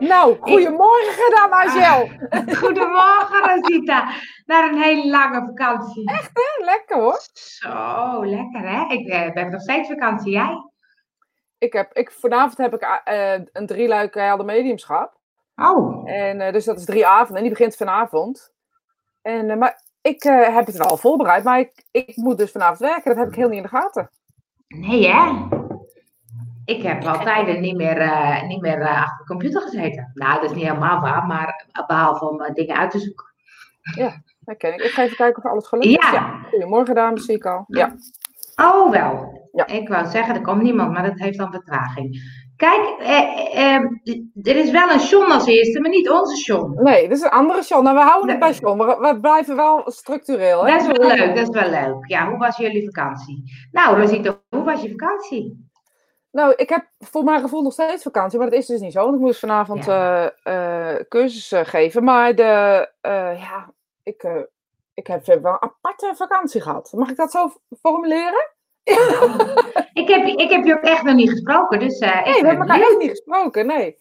Nou, goedemorgen dan, Angel. Goedemorgen, Rosita. Naar een hele lange vakantie. Echt, hè? Lekker hoor. Zo, lekker hè? Ik eh, ben nog steeds vakantie, jij? Ik heb, ik, vanavond heb ik eh, een drieluik helder mediumschap. Oh, En, dus dat is drie avonden en die begint vanavond. En, maar ik heb het wel voorbereid, maar ik, ik moet dus vanavond werken. Dat heb ik heel niet in de gaten. nee hè? Ik heb al tijden niet meer, eh, niet meer eh, achter de computer gezeten. Nou, dat is niet helemaal waar, maar behalve om eh, dingen uit te zoeken. Dat ken ik. Ik ga even kijken of alles gelukt is. Ja. Goedemorgen, dames, zie ik al. Ja. Oh, wel. Ja. Ik wou zeggen, er komt niemand, maar dat heeft dan vertraging. Kijk, eh, eh, er is wel een John als eerste, maar niet onze John. Nee, dit is een andere John. Nou, we houden het bij John. We, we blijven wel structureel. Hè? Dat is wel leuk, dat is wel leuk. Ja, hoe was jullie vakantie? Nou, Rosita, hoe was je vakantie? Nou, ik heb voor mijn gevoel nog steeds vakantie, maar dat is dus niet zo. Want ik moest vanavond eh eh, cursus eh, geven. Maar de, eh, ja, ik, ik heb wel een aparte vakantie gehad. Mag ik dat zo formuleren? Ik heb, ik heb je ook echt nog niet gesproken, dus Nee, we ben hebben elkaar echt niet gesproken, nee.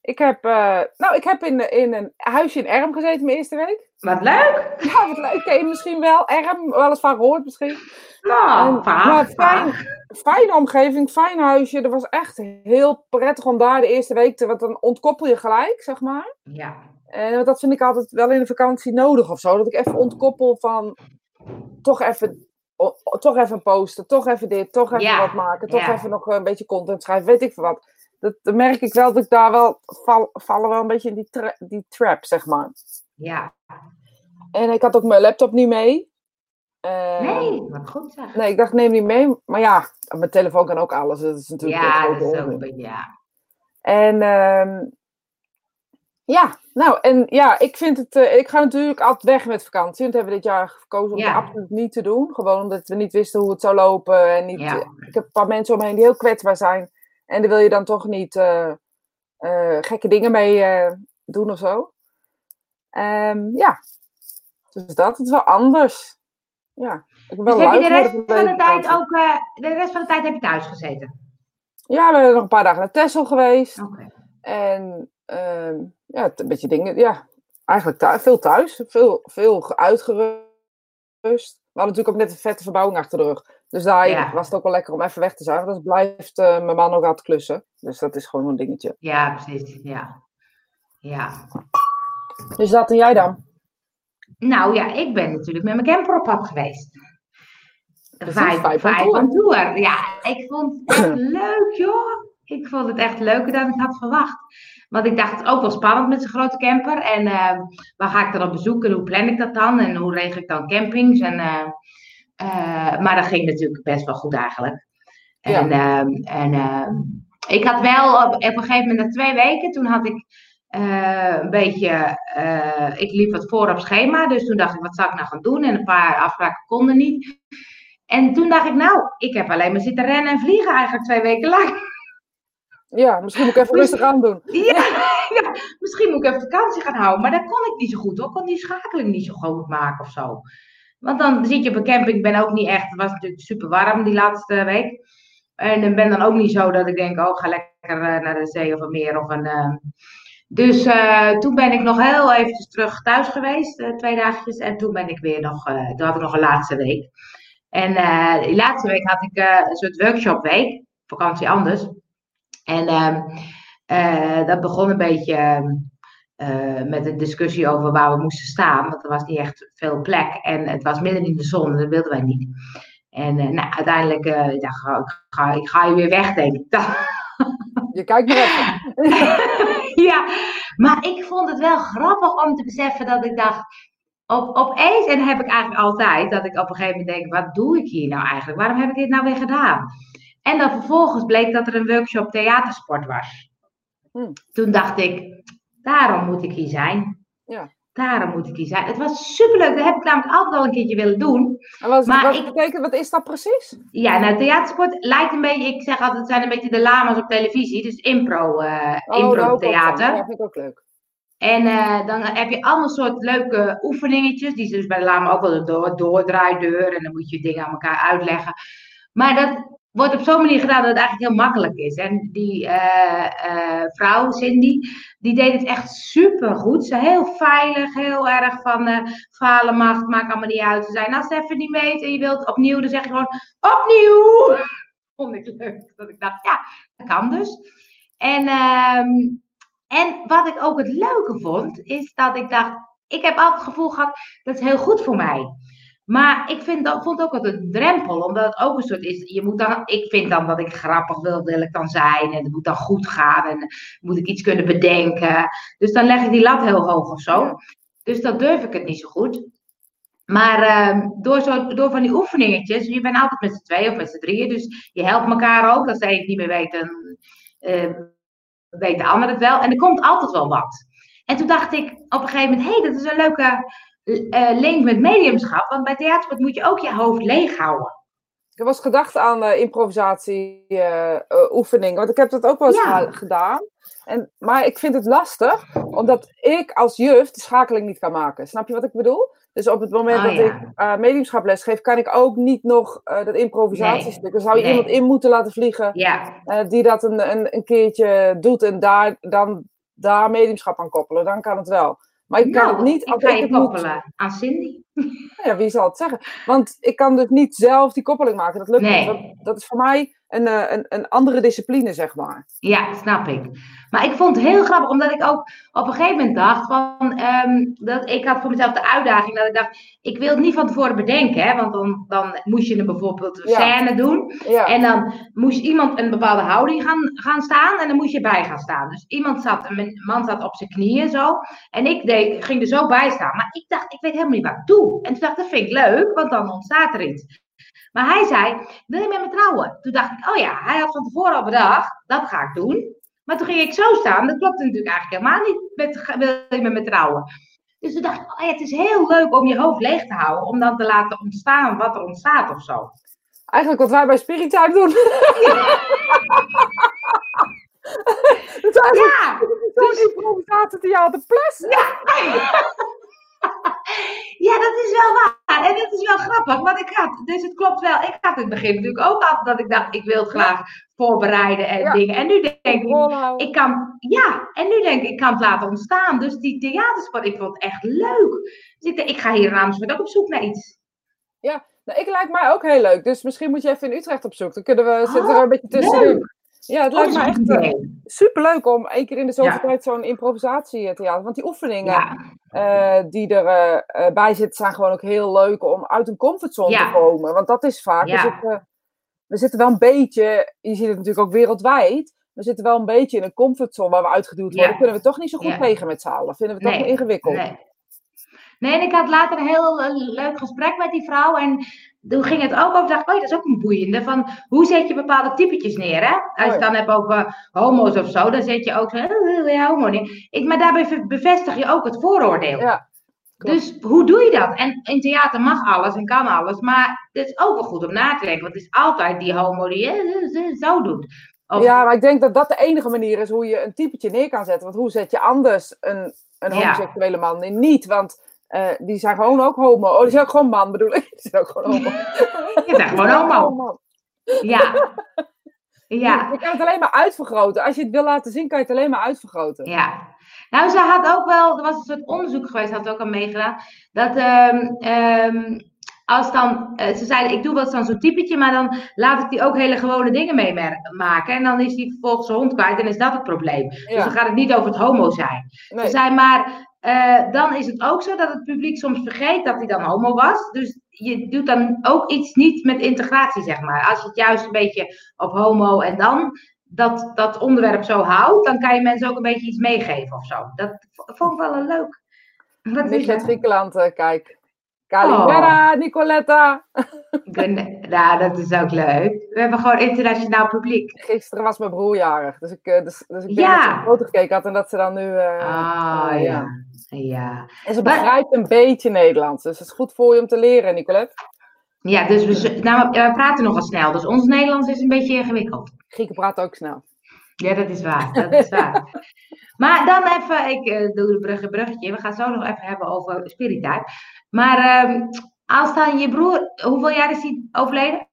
Ik heb, eh, nou, ik heb in, in een huisje in Erm gezeten mijn eerste week. Wat leuk! Ja, wat leuk. Ken je misschien wel. Erm, wel eens van gehoord misschien. Nou, maar fijn, fijne omgeving, fijn huisje. Dat was echt heel prettig om daar de eerste week te... Want dan ontkoppel je gelijk, zeg maar. Ja, En dat vind ik altijd wel in de vakantie nodig of zo. Dat ik even ontkoppel van... Toch even, o- toch even posten, toch even dit, toch even Ja, wat maken. Toch ja. even nog een beetje content schrijven, weet ik veel wat. Dat, merk ik wel dat ik daar wel... Val, vallen wel een beetje in die, tra- die trap, zeg maar. ja. En ik had ook mijn laptop niet mee. Eh, Nee, wat goed zeg. Nee, ik dacht, neem die mee. Maar ja, mijn telefoon kan ook alles. Dat is natuurlijk Ja, dat is ook onzin. een beetje, ja. En ehm, ja, nou, en ja, ik vind het. eh, ik ga natuurlijk altijd weg met vakantie. Want hebben we dit jaar gekozen om Ja. absoluut niet te doen. Gewoon omdat we niet wisten hoe het zou lopen. En niet, Ja. ik heb een paar mensen om me heen die heel kwetsbaar zijn. En daar wil je dan toch niet eh, eh, gekke dingen mee eh, doen of zo. Ehm, ja, dus dat is wel anders. Ja, ik ben wel Dus heb je de rest van de tijd ook, de rest van de tijd heb je thuis gezeten? Ja, we zijn nog een paar dagen naar Texel geweest. Oké. En ehm, ja, een beetje dingen. Ja, eigenlijk veel thuis. Veel, veel ge- uitgerust. We hadden natuurlijk ook net een vette verbouwing achter de rug. Dus daar Ja. was het ook wel lekker om even weg te zijn. Want dan blijft eh, mijn man ook aan het klussen. Dus dat is gewoon een dingetje. Ja, precies. Ja. Ja. Dus dat en jij dan? Nou ja, ik ben natuurlijk met mijn camper op pad geweest. Vijf, on tour. Ja, ik vond het echt leuk, joh. Ik vond het echt leuker dan ik had verwacht. Want ik dacht, het is ook wel spannend met zo'n grote camper. En eh, waar ga ik dan op bezoek en hoe plan ik dat dan? En hoe regel ik dan campings? En, eh, eh, maar dat ging natuurlijk best wel goed eigenlijk. En, ehm, en ehm, ik had wel op, op een gegeven moment, na twee weken, toen had ik eh, een beetje, eh, ik liep wat voor op schema. Dus toen dacht ik, wat zou ik nou gaan doen? En een paar afspraken konden niet. En toen dacht ik, nou, ik heb alleen maar zitten rennen en vliegen eigenlijk twee weken lang. Ja, misschien moet ik even rustig aan doen. Ja, ja, misschien moet ik even vakantie gaan houden. Maar dat kon ik niet zo goed hoor. Ik kon die schakeling niet zo goed maken of zo. Want dan zit je op een camping. Ik ben ook niet echt. Het was natuurlijk super warm die laatste week. En ik ben dan ook niet zo dat ik denk, oh, ga lekker eh, naar de zee of een meer of een. eh. Dus eh, toen ben ik nog heel eventjes terug thuis geweest, twee dagjes. En toen ben ik weer nog, toen had ik nog een laatste week. En die laatste week had ik een soort workshopweek, vakantie anders. En ehm, eh, dat begon een beetje eh, met een discussie over waar we moesten staan. Want er was niet echt veel plek en het was midden in de zon dat wilden wij niet. En eh, nou, uiteindelijk, eh, ik dacht, oh, ik, ga, ik ga hier weer weg, denk ik. Je kijkt maar even. ja, maar ik vond het wel grappig om te beseffen dat ik dacht, op, opeens, en heb ik eigenlijk altijd, dat ik op een gegeven moment denk, wat doe ik hier nou eigenlijk? Waarom heb ik dit nou weer gedaan? En dan vervolgens bleek dat er een workshop theatersport was. Hmm. Toen dacht ik, daarom moet ik hier zijn. Ja. Daarom moet ik hier zijn. Het was superleuk, dat heb ik namelijk altijd al een keertje willen doen. En wat, Maar wat ik- betekent, wat is dat precies? Ja, nou, theatersport lijkt een beetje, ik zeg altijd, het zijn een beetje de lama's op televisie. Dus impro, eh Oh, impro theater. Ja, vind ik ook leuk. En eh, dan heb je allemaal soort leuke oefeningetjes, die ze dus bij de lama ook wel door, doordraaideur. En dan moet je dingen aan elkaar uitleggen. Maar dat wordt op zo'n manier gedaan dat het eigenlijk heel makkelijk is. En die uh, uh, vrouw, Cindy, die deed het echt super goed. Ze heel veilig, heel erg van uh, falen mag, maakt allemaal niet uit. Ze zei, als het even niet weet en je wilt opnieuw, dan zeg je gewoon opnieuw. Vond ik leuk. Dat ik dacht, ja, dat kan dus. En, um, en wat ik ook het leuke vond, is dat ik dacht, ik heb altijd het gevoel gehad, dat is heel goed voor mij. Maar ik vind dat, vond ook altijd een drempel, omdat het ook een soort is. Je moet dan, ik vind dan dat ik grappig wil, wil ik dan zijn. En het moet dan goed gaan. En moet ik iets kunnen bedenken. Dus dan leg ik die lat heel hoog of zo. Dus dan durf ik het niet zo goed. Maar uh, door, zo, door van die oefeningetjes, je bent altijd met z'n tweeën of met z'n drieën. Dus je helpt elkaar ook. Als ik niet meer weet, dan uh, weet de ander het wel. En er komt altijd wel wat. En toen dacht ik op een gegeven moment, hé, hey, dat is een leuke uh, link met mediumschap. Want bij theatersport moet je ook je hoofd leeg houden. Ik was gedacht aan uh, improvisatie uh, oefeningen, want ik heb dat ook wel eens ja. gedaan. En, maar ik vind het lastig, omdat ik als juf de schakeling niet kan maken. Snap je wat ik bedoel? Dus op het moment Oh, dat ja. ik uh, mediumschap les geef, kan ik ook niet nog uh, dat improvisatiestuk. Dan zou je Nee. iemand in moeten laten vliegen Ja, uh, die dat een, een, een keertje doet en daar, dan daar mediumschap aan koppelen. Dan kan het wel. Maar ik kan nou, het niet ik als ga ik je het moet. koppelen aan Cindy. Ja, wie zal het zeggen? Want ik kan dus niet zelf die koppeling maken. Dat lukt Nee. niet. Dat is voor mij een, eh, een, een andere discipline, zeg maar. Ja, snap ik. Maar ik vond het heel grappig, omdat ik ook op een gegeven moment dacht van, ehm, dat ik had voor mezelf de uitdaging dat ik dacht, ik wil het niet van tevoren bedenken, hè, want dan, dan moest je een bijvoorbeeld een Ja. scène doen Ja, en dan moest iemand een bepaalde houding gaan, gaan staan en dan moest je bij gaan staan. Dus iemand zat, een man zat op zijn knieën zo en ik deed, ging er zo bij staan, maar ik dacht, ik weet helemaal niet wat ik doe. En toen dacht ik, dat vind ik leuk, want dan ontstaat er iets. Maar hij zei, wil je met me trouwen? Toen dacht ik, oh ja, hij had van tevoren al bedacht, dat ga ik doen. Maar toen ging ik zo staan, dat klopte natuurlijk eigenlijk helemaal niet met, wil je met me trouwen? Dus toen dacht ik, oh ja, het is heel leuk om je hoofd leeg te houden, om dan te laten ontstaan wat er ontstaat of zo. eigenlijk wat wij bij Spirit Time doen. Het is eigenlijk Ja, zo'n improvisatietheater plus. ja, dat is wel waar. En dat is wel grappig, want ik had, dus het klopt wel, ik had in het begin natuurlijk ook altijd dat ik dacht, ik wil het graag voorbereiden en Ja. dingen. En nu denk ik. Ik kan, ja, en nu denk ik, ik kan het laten ontstaan. Dus die theatersport, ik vond het echt leuk. Dus ik denk, ik ga hier in Amersfoort ook op zoek naar iets. Nou, ik lijkt mij ook heel leuk. Dus misschien moet je even in Utrecht op zoek. Dan kunnen we, zitten er een beetje tussenin. Ja, het Oh, lijkt me echt eh, superleuk om één keer in de zoveel Ja. tijd zo'n improvisatietheater. Want die oefeningen Ja, eh, die erbij bij bij zitten, zijn gewoon ook heel leuk om uit een comfortzone Ja. te komen. Want dat is vaak. We, zitten, we zitten wel een beetje, je ziet het natuurlijk ook wereldwijd. We zitten wel een beetje in een comfortzone waar we uitgeduwd worden. Kunnen we toch niet zo goed tegen met z'n allen. Vinden we het toch Nee. ingewikkeld. nee. Nee, en ik had later een heel eh, leuk gesprek met die vrouw. En toen ging het ook over, dacht oh, dat is ook een boeiende. Van, hoe zet je bepaalde typetjes neer, hè? Als je Oh het ja. dan hebt over homo's of zo, dan zet je ook zo, eh, eh, ja, homo niet. Ik, maar daarbij bevestig je ook het vooroordeel. Ja. Dus hoe doe je dat? En in theater mag alles en kan alles, maar het is ook wel goed om na te denken, want het is altijd die homo die eh, eh, eh, zo doet. Of- Ja, maar ik denk dat dat de enige manier is hoe je een typetje neer kan zetten. Want hoe zet je anders een, een Ja. homoseksuele man in? Niet, want eh, die zijn gewoon ook homo. Oh, die zijn ook gewoon man, bedoel ik. Die zijn ook gewoon homo. Je bent gewoon homo. Ja. Ja. Je kan het alleen maar uitvergroten. Als je het wil laten zien, kan je het alleen maar uitvergroten. Ja. Nou, ze had ook wel, er was een soort onderzoek geweest, had ze ook al meegedaan, dat ehm, ehm, als dan, eh, ze zeiden, ik doe wel dan zo'n typetje, maar dan laat ik die ook hele gewone dingen meemaken. En dan is die vervolgens zijn hond kwijt en is dat het probleem. Dus Ja. dan gaat het niet over het homo zijn. Ze Nee. zei maar, eh, dan is het ook zo dat het publiek soms vergeet dat hij dan homo was. Dus je doet dan ook iets niet met integratie, zeg maar. Als je het juist een beetje op homo en dan dat, dat onderwerp zo houdt, dan kan je mensen ook een beetje iets meegeven of zo. Dat vond ik wel een leuk. Wat uit dat? Griekenland, eh, kijk. Calimera, Nicoletta. Gun- Nou, dat is ook leuk. We hebben gewoon internationaal publiek. Gisteren was mijn broer jarig. Dus ik, eh, dus, dus ik denk Ja. dat ze een foto gekeken had en dat ze dan nu... eh, Ah, eh, ja. Ja. En ze begrijpt een beetje Nederlands. Dus het is goed voor je om te leren, Nicolette. Ja, dus we, nou, we praten nogal snel. Dus ons Nederlands is een beetje ingewikkeld. Grieken praten ook snel. Ja, dat is waar. Dat is waar. maar dan even, ik eh, doe de brugge bruggetje. We gaan zo nog even hebben over Spiritime. Maar ehm, als dan je broer, hoeveel jaar is hij overleden?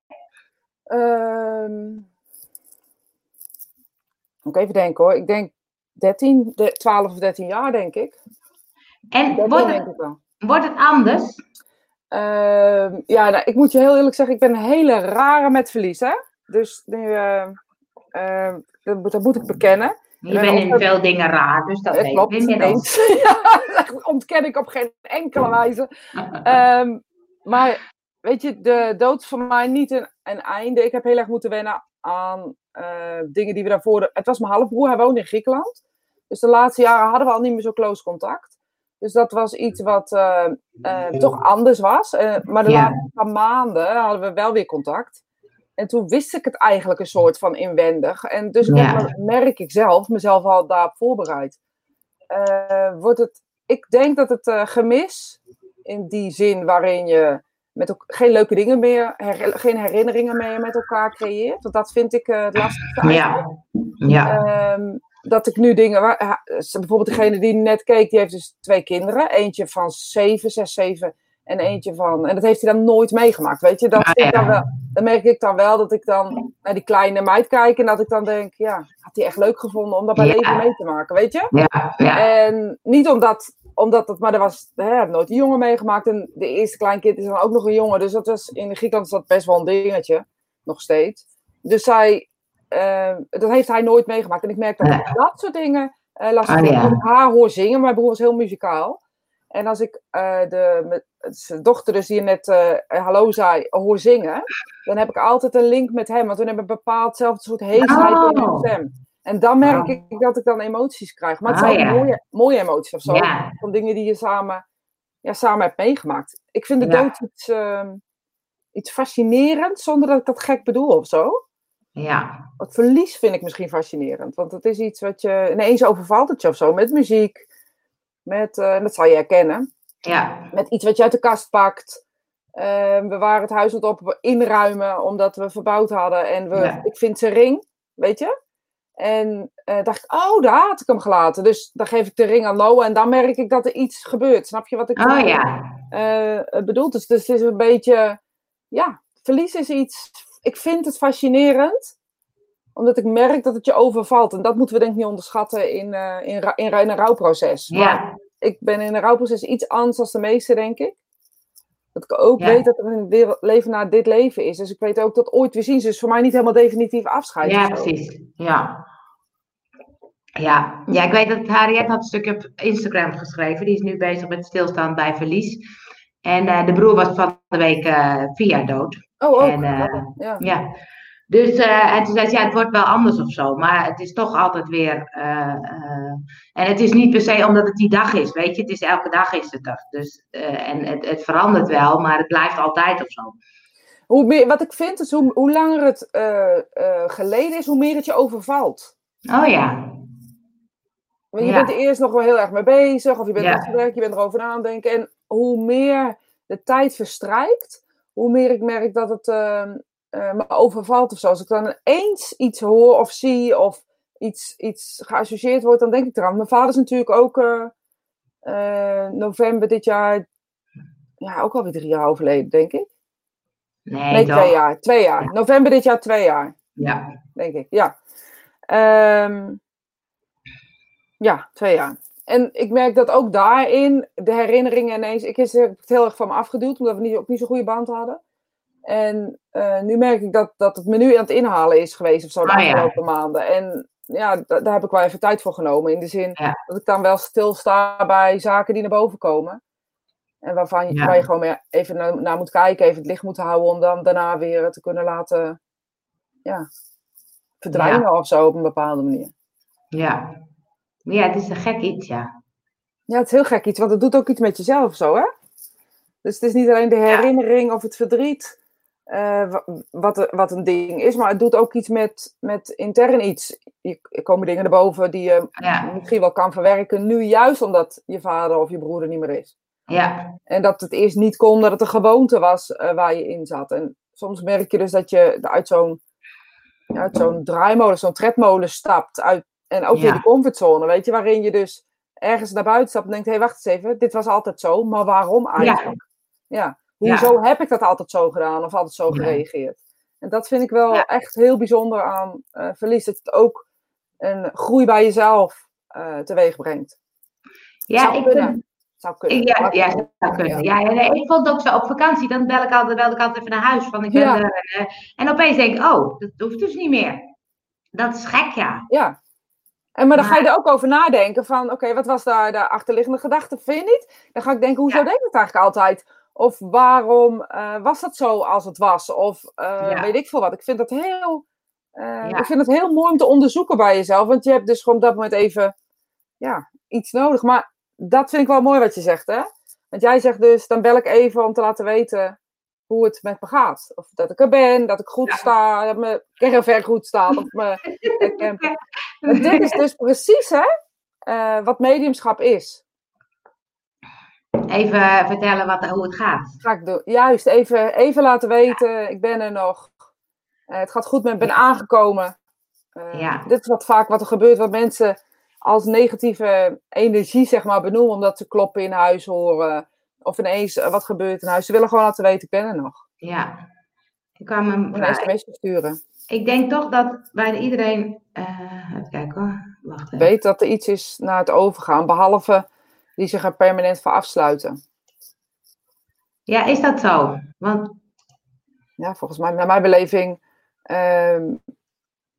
Ehm moet ik even denken hoor. Ik denk 13, de, 12 of 13 jaar, denk ik. En 13 wordt denk het, ik wordt het anders? Ehm, ja, nou, ik moet je heel eerlijk zeggen, ik ben een hele rare met verlies, hè. Dus nu, eh, dat, moet- dat moet ik bekennen. Je ben bent in veel dingen raar, dus dat weet klopt, ik inmiddels. eens. ja, dat ontken ik op geen enkele wijze. Ehm, maar weet je, de dood is voor mij niet een, een einde. Ik heb heel erg moeten wennen aan eh, dingen die we daarvoor... Het was mijn halfbroer, hij woonde in Griekenland. Dus de laatste jaren hadden we al niet meer zo close contact. Dus dat was iets wat eh, eh, toch anders was. Maar de Ja. laatste paar maanden hadden we wel weer contact. En toen wist ik het eigenlijk een soort van inwendig. En dus Ja. merk ik zelf, mezelf al daarop voorbereid. Eh, wordt het, ik denk dat het eh, gemis, in die zin waarin je met ook geen leuke dingen meer, her- geen herinneringen meer met elkaar creëert. Want dat vind ik eh, het lastigste. Ja, ja, Ehm, dat ik nu dingen. waar- bijvoorbeeld degene die net keek, die heeft dus twee kinderen. Eentje van zeven, zes, zeven. En eentje van. En dat heeft hij dan nooit meegemaakt. Weet je, dat Ah, dan wel. Dan merk ik dan wel dat ik dan naar die kleine meid kijk. En dat ik dan denk, ja, had hij echt leuk gevonden om dat bij Ja. leven mee te maken, weet je? ja, ja. En niet omdat, omdat het, maar er was, hè, heb nooit een jongen meegemaakt. En de eerste kleinkind is dan ook nog een jongen. Dus dat was, in Griekenland is dat best wel een dingetje. Nog steeds. Dus zij, eh, dat heeft hij nooit meegemaakt. En ik merk dat dat soort dingen Ah, ja. Als ik haar hoor zingen. Mijn broer was heel muzikaal. En als ik eh, de, zijn dochter, dus die je net eh, hallo zei, hoor zingen. Dan heb ik altijd een link met hem. Want toen hebben we bepaald soort heesheid in Oh. hun stem. En dan merk Wauw. ik dat ik dan emoties krijg. Maar het Ah, zijn ja. mooie, mooie emoties of zo. Ja. Van dingen die je samen, ja, samen hebt meegemaakt. Ik vind de Ja. dood iets, ehm, iets fascinerend, zonder dat ik dat gek bedoel of zo. ja. Het verlies vind ik misschien fascinerend. Want het is iets wat je ineens overvalt het je of zo. Met muziek. Met, eh, dat zal je herkennen. ja. Met iets wat je uit de kast pakt. Ehm, we waren het huis aan het op inruimen omdat we verbouwd hadden. En we, Ja. ik vind zijn ring, weet je. En eh, dacht ik, oh, daar had ik hem gelaten. Dus dan geef ik de ring aan Noah en dan merk ik dat er iets gebeurt. Snap je wat ik Oh ja. eh, bedoel? Dus, dus het is een beetje, ja, verlies is iets, ik vind het fascinerend. Omdat ik merk dat het je overvalt. En dat moeten we denk ik niet onderschatten in, eh, in, in, in een rouwproces. Maar Ja, ik ben in een rouwproces iets anders dan de meeste, denk ik. Dat ik ook Ja. weet dat er een leven na dit leven is. Dus ik weet ook dat ooit weer zien. Dus voor mij niet helemaal definitief afscheid. ja, precies. Ja. Ja. ja, ik weet dat Harriet had een stukje op Instagram geschreven. Die is nu bezig met stilstaan bij verlies. En eh, de broer was van de week eh vier jaar dood. Oh, ook. En, eh, ja. Ja. Dus, eh, en toen zei ze, ja, het wordt wel anders of zo. Maar het is toch altijd weer... eh, eh, en het is niet per se omdat het die dag is, weet je. Het is elke dag is het er. Dus, en het, het verandert wel, maar het blijft altijd of zo. Hoe meer, wat ik vind is hoe, hoe langer het geleden is, hoe meer het je overvalt. Oh ja. Want je Ja. bent er eerst nog wel heel erg mee bezig, of je bent Ja. aan het werk, je bent erover aan denken. En hoe meer de tijd verstrijkt, hoe meer ik merk dat het eh, me overvalt of zo. Als ik dan eens iets hoor of zie of iets, iets geassocieerd wordt, dan denk ik eraan. Mijn vader is natuurlijk ook eh, eh, november dit jaar, ja, ook alweer drie jaar overleden, denk ik. Nee, twee jaar. Twee jaar. November dit jaar twee jaar Ja. denk ik. Ja. Ehm, ja, twee jaar. En ik merk dat ook daarin de herinneringen ineens. Ik is- heb het heel erg van me afgeduwd, omdat we niet, ook niet zo'n goede band hadden. En eh, nu merk ik dat, dat het me nu aan het inhalen is geweest of zo de Ah, ja. afgelopen maanden. En ja, da- daar heb ik wel even tijd voor genomen. In de zin Ja. dat ik dan wel stilsta bij zaken die naar boven komen. En waarvan je, Ja. waar je gewoon even naar, naar moet kijken, even het licht moet houden, om dan daarna weer te kunnen laten ja, verdwijnen of zo op een bepaalde manier. Ja. Ja, het is een gek iets, ja. Ja, het is heel gek iets, want het doet ook iets met jezelf zo, hè? Dus het is niet alleen de herinnering of het verdriet eh, wa- wat, wat een ding is, maar het doet ook iets met, met intern iets. Je- Er komen dingen naar boven die je Ja. misschien wel kan verwerken, nu juist omdat je vader of je broer er niet meer is. Ja. En dat het eerst niet kon, dat het een gewoonte was eh, waar je in zat. En soms merk je dus dat je uit zo'n ja, uit zo'n draaimolen, zo'n tredmolen stapt. Uit, en ook weer Ja. de comfortzone, weet je, waarin je dus ergens naar buiten stapt en denkt, hé, hey, wacht eens even, dit was altijd zo, maar waarom eigenlijk? Ja. Hoezo heb ik dat altijd zo gedaan of altijd zo gereageerd? En dat vind ik wel echt heel bijzonder aan uh, verlies. Dat het ook een groei bij jezelf uh, teweeg brengt. Ja, zou ik kunnen. Vind... Zou kunnen. Ja, ja, zou kunnen. Ja, ja ik vond ook zo op vakantie, dan bel ik altijd, bel ik altijd even naar huis. Van, ik ben er, en opeens denk ik, oh, dat hoeft dus niet meer. Dat is gek, ja. Ja, en, maar dan ga je er ook over nadenken van, oké, wat was daar de achterliggende gedachte, vind je niet? Dan ga ik denken, hoezo denk ik het eigenlijk altijd? Of waarom uh, was dat zo als het was? Of uh, weet ik veel wat. Ik vind dat heel, uh, ik vind het heel mooi om te onderzoeken bij jezelf. Want je hebt dus gewoon op dat moment even ja, iets nodig. Maar dat vind ik wel mooi wat je zegt, hè? Want jij zegt dus, dan bel ik even om te laten weten hoe het met me gaat. Of dat ik er ben, dat ik goed ja. sta, dat mijn caravan goed staat. Of mijn, dit is dus precies hè, wat mediumschap is. Even vertellen wat, hoe het gaat. Ga ik doen. Juist, even, even laten weten, ja. ik ben er nog. Uh, het gaat goed met, ben aangekomen. Uh, ja. Dit is wat vaak wat er gebeurt, wat mensen als negatieve energie zeg maar benoemen, omdat ze kloppen in huis horen of ineens wat gebeurt in huis. Ze willen gewoon laten weten, ik ben er nog. Ja. Ik kwam hem een sms sturen. Ik denk toch dat bijna iedereen, uh, even kijken hoor, wacht even. Weet dat er iets is naar het overgaan, behalve die zich er permanent voor afsluiten. Ja, is dat zo? Want... Ja, volgens mij, naar mijn beleving, uh,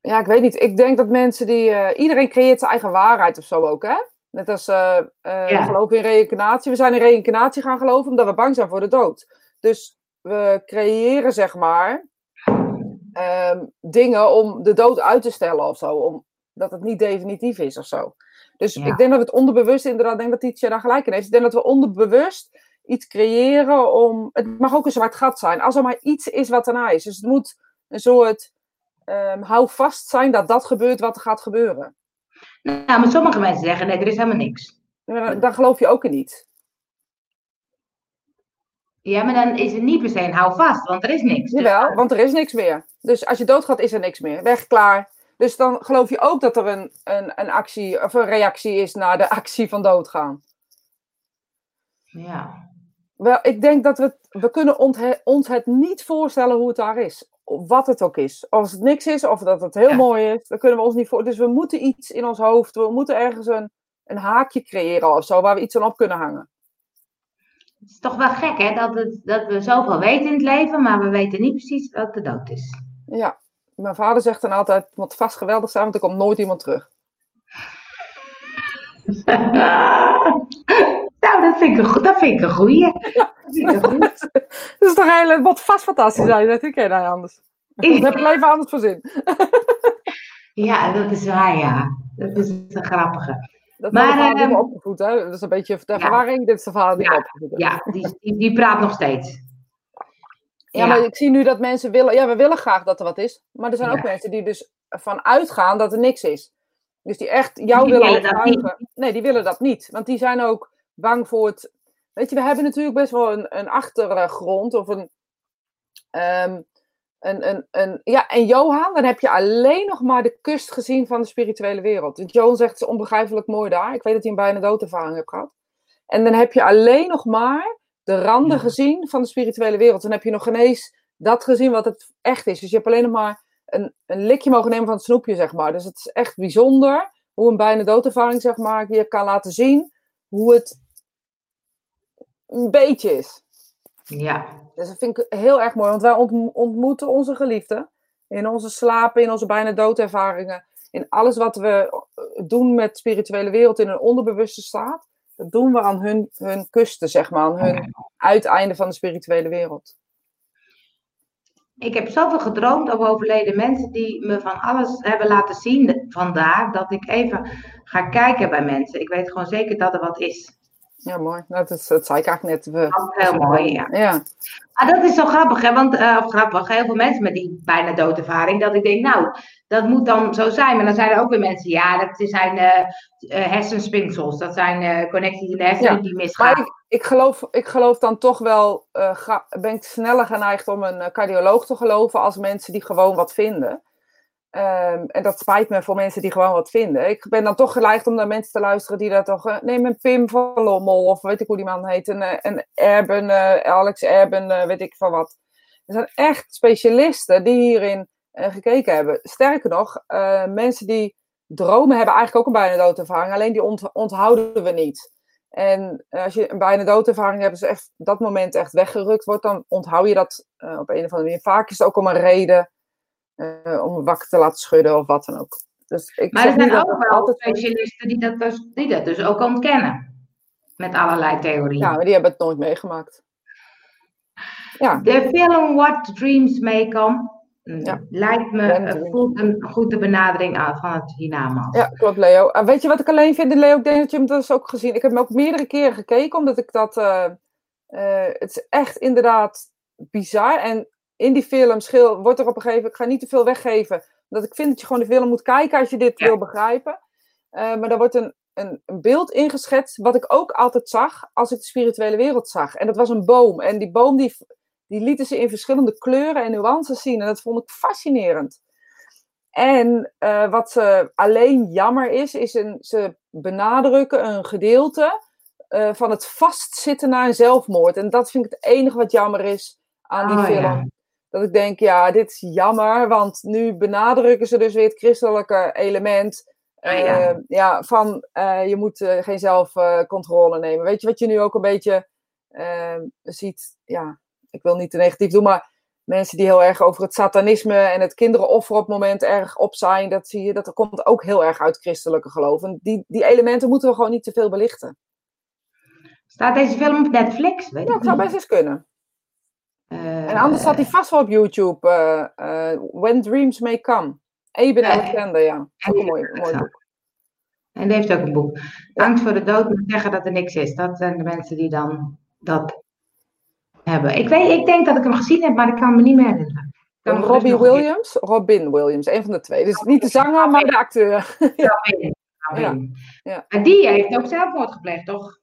ja, ik weet niet. Ik denk dat mensen die, uh, iedereen creëert zijn eigen waarheid of zo ook, hè? Net als uh, ja. we geloven in reïncarnatie. We zijn in reïncarnatie gaan geloven omdat we bang zijn voor de dood. Dus we creëren, zeg maar, um, dingen om de dood uit te stellen of zo. Omdat het niet definitief is of zo. Dus ja. ik denk dat het onderbewust, inderdaad, denk dat Tietje daar gelijk in heeft. Ik denk dat we onderbewust iets creëren om. Het mag ook een zwart gat zijn. Als er maar iets is wat erna is. Dus het moet een soort. Um, hou vast zijn dat dat gebeurt wat er gaat gebeuren. Nou, maar sommige mensen zeggen: nee, er is helemaal niks. Maar dan geloof je ook in niet. Ja, maar dan is het niet per se een hou vast, want er is niks. Jawel, want er is niks meer. Dus als je doodgaat, is er niks meer. Weg, klaar. Dus dan geloof je ook dat er een, een, een actie of een reactie is naar de actie van doodgaan. Ja. Wel, ik denk dat we, we kunnen ons het niet voorstellen hoe het daar is. Wat het ook is. Als het niks is, of dat het heel ja. mooi is, dan kunnen we ons niet voor. Dus we moeten iets in ons hoofd, we moeten ergens een, een haakje creëren of zo, waar we iets aan op kunnen hangen. Het is toch wel gek, hè? Dat, het, dat we zoveel weten in het leven, maar we weten niet precies wat de dood is. Ja, mijn vader zegt dan altijd: het moet vast geweldig zijn, want er komt nooit iemand terug. nou, dat vind ik een, dat vind ik een goeie. Ja. Dat, is toch heel, moet vast fantastisch zijn, dat ik ken hij anders. Dat heb ik even anders voor zin. ja, dat is waar, ja. Dat is een grappige. Dat maar, is uh, opgevoed, hè? Dat is een beetje de ja. verwarring. Dit is de vader die ja, opgevoed Ja, die, die, die, praat nog steeds. Ja, maar ik zie nu dat mensen willen... Ja, we willen graag dat er wat is. Maar er zijn ook mensen die dus van uitgaan dat er niks is. Dus die echt jou die willen overtuigen. Nee, die willen dat niet. Want die zijn ook bang voor het... Weet je, we hebben natuurlijk best wel een, een achtergrond of een... Um, een, een, een, ja, en Johan, dan heb je alleen nog maar de kust gezien van de spirituele wereld. Want Johan zegt, het is onbegrijpelijk mooi daar. Ik weet dat hij een bijna doodervaring heeft gehad. En dan heb je alleen nog maar de randen ja. gezien van de spirituele wereld. Dan heb je nog geen eens dat gezien wat het echt is. Dus je hebt alleen nog maar een, een likje mogen nemen van het snoepje, zeg maar. Dus het is echt bijzonder hoe een bijna doodervaring, zeg maar, je kan laten zien hoe het een beetje is. Ja. Dus dat vind ik heel erg mooi, want wij ontmoeten onze geliefden in onze slapen, in onze bijna doodervaringen, in alles wat we doen met spirituele wereld in een onderbewuste staat. Dat doen we aan hun, hun kusten, zeg maar, aan hun uiteinde van de spirituele wereld. Ik heb zoveel gedroomd over overleden mensen die me van alles hebben laten zien vandaag, dat ik even ga kijken bij mensen. Ik weet gewoon zeker dat er wat is. Ja, mooi. Nou, dat, dat zei ik eigenlijk net. We, dat is heel mooi, ja. ja. Maar dat is zo grappig, hè? Want, uh, of grappig, heel veel mensen met die bijna doodervaring, dat ik denk, nou, dat moet dan zo zijn. Maar dan zijn er ook weer mensen, ja, dat zijn uh, uh, hersenspinsels. Dat zijn connecties in de hersenen ja. die misgaan. Maar ik, ik, geloof, ik geloof dan toch wel, ga, ben ik sneller geneigd om een cardioloog te geloven als mensen die gewoon wat vinden. Um, en dat spijt me voor mensen die gewoon wat vinden. Ik ben dan toch geneigd om naar mensen te luisteren die dat toch. Uh, neem een Pim van Lommel, of weet ik hoe die man heet. Een, een Erben, uh, Alex Erben, weet ik van wat. Er zijn echt specialisten die hierin gekeken hebben. Sterker nog, mensen die dromen hebben eigenlijk ook een bijna doodervaring, alleen die ont onthouden we niet. En als je een bijna doodervaring hebt, dus echt dat moment echt weggerukt wordt, dan onthoud je dat op een of andere manier. Vaak is het ook om een reden om wakker te laten schudden of wat dan ook. Dus ik maar er zijn ook wel altijd specialisten die dat, dus, die dat dus ook ontkennen. Met allerlei theorieën. Ja, maar die hebben het nooit meegemaakt. Ja. De film What Dreams May Come ja. lijkt me, voelt een goede benadering aan van het hiernamaals. Ja, klopt Leo. En weet je wat ik alleen vind, Leo? Ik denk dat je hem dus ook gezien. Ik heb hem ook meerdere keren gekeken, omdat ik dat... Uh, uh, het is echt inderdaad bizar. En in die film schil, wordt er op een gegeven moment... Ik ga niet te veel weggeven, omdat ik vind dat je gewoon de film moet kijken als je dit wil begrijpen. Uh, maar daar wordt een, een, een, beeld ingeschetst, wat ik ook altijd zag als ik de spirituele wereld zag. En dat was een boom. En die boom die die lieten ze in verschillende kleuren en nuances zien. En dat vond ik fascinerend. En uh, wat ze alleen jammer is, is een, ze benadrukken een gedeelte uh, van het vastzitten naar een zelfmoord. En dat vind ik het enige wat jammer is aan die oh, film. Ja. Dat ik denk, ja, dit is jammer, want nu benadrukken ze dus weer het christelijke element. Uh, ja. ja. van je moet geen zelfcontrole nemen. Weet je wat je nu ook een beetje ziet? Ja, ik wil niet te negatief doen, maar mensen die heel erg over het satanisme en het kinderenoffer op het moment erg op zijn, dat zie je, dat komt ook heel erg uit christelijke geloof. En die, die elementen moeten we gewoon niet te veel belichten. Staat deze film op Netflix? Weet ja, het zou best eens kunnen. Uh, en anders staat hij vast wel op YouTube. Uh, uh, When Dreams May Come. Eben Alexander, ja. Ook een mooi, mooi boek. En die heeft ook een boek. Angst voor de dood moet zeggen dat er niks is. Dat zijn de mensen die dan dat hebben. Ik, weet, ik denk dat ik hem gezien heb, maar ik kan me niet meer herinneren. Robbie Williams? Robin Williams, een van de twee. Dus niet de zanger, maar de acteur. Robin. Ja. ja. Die heeft ook zelfmoord gepleegd, toch?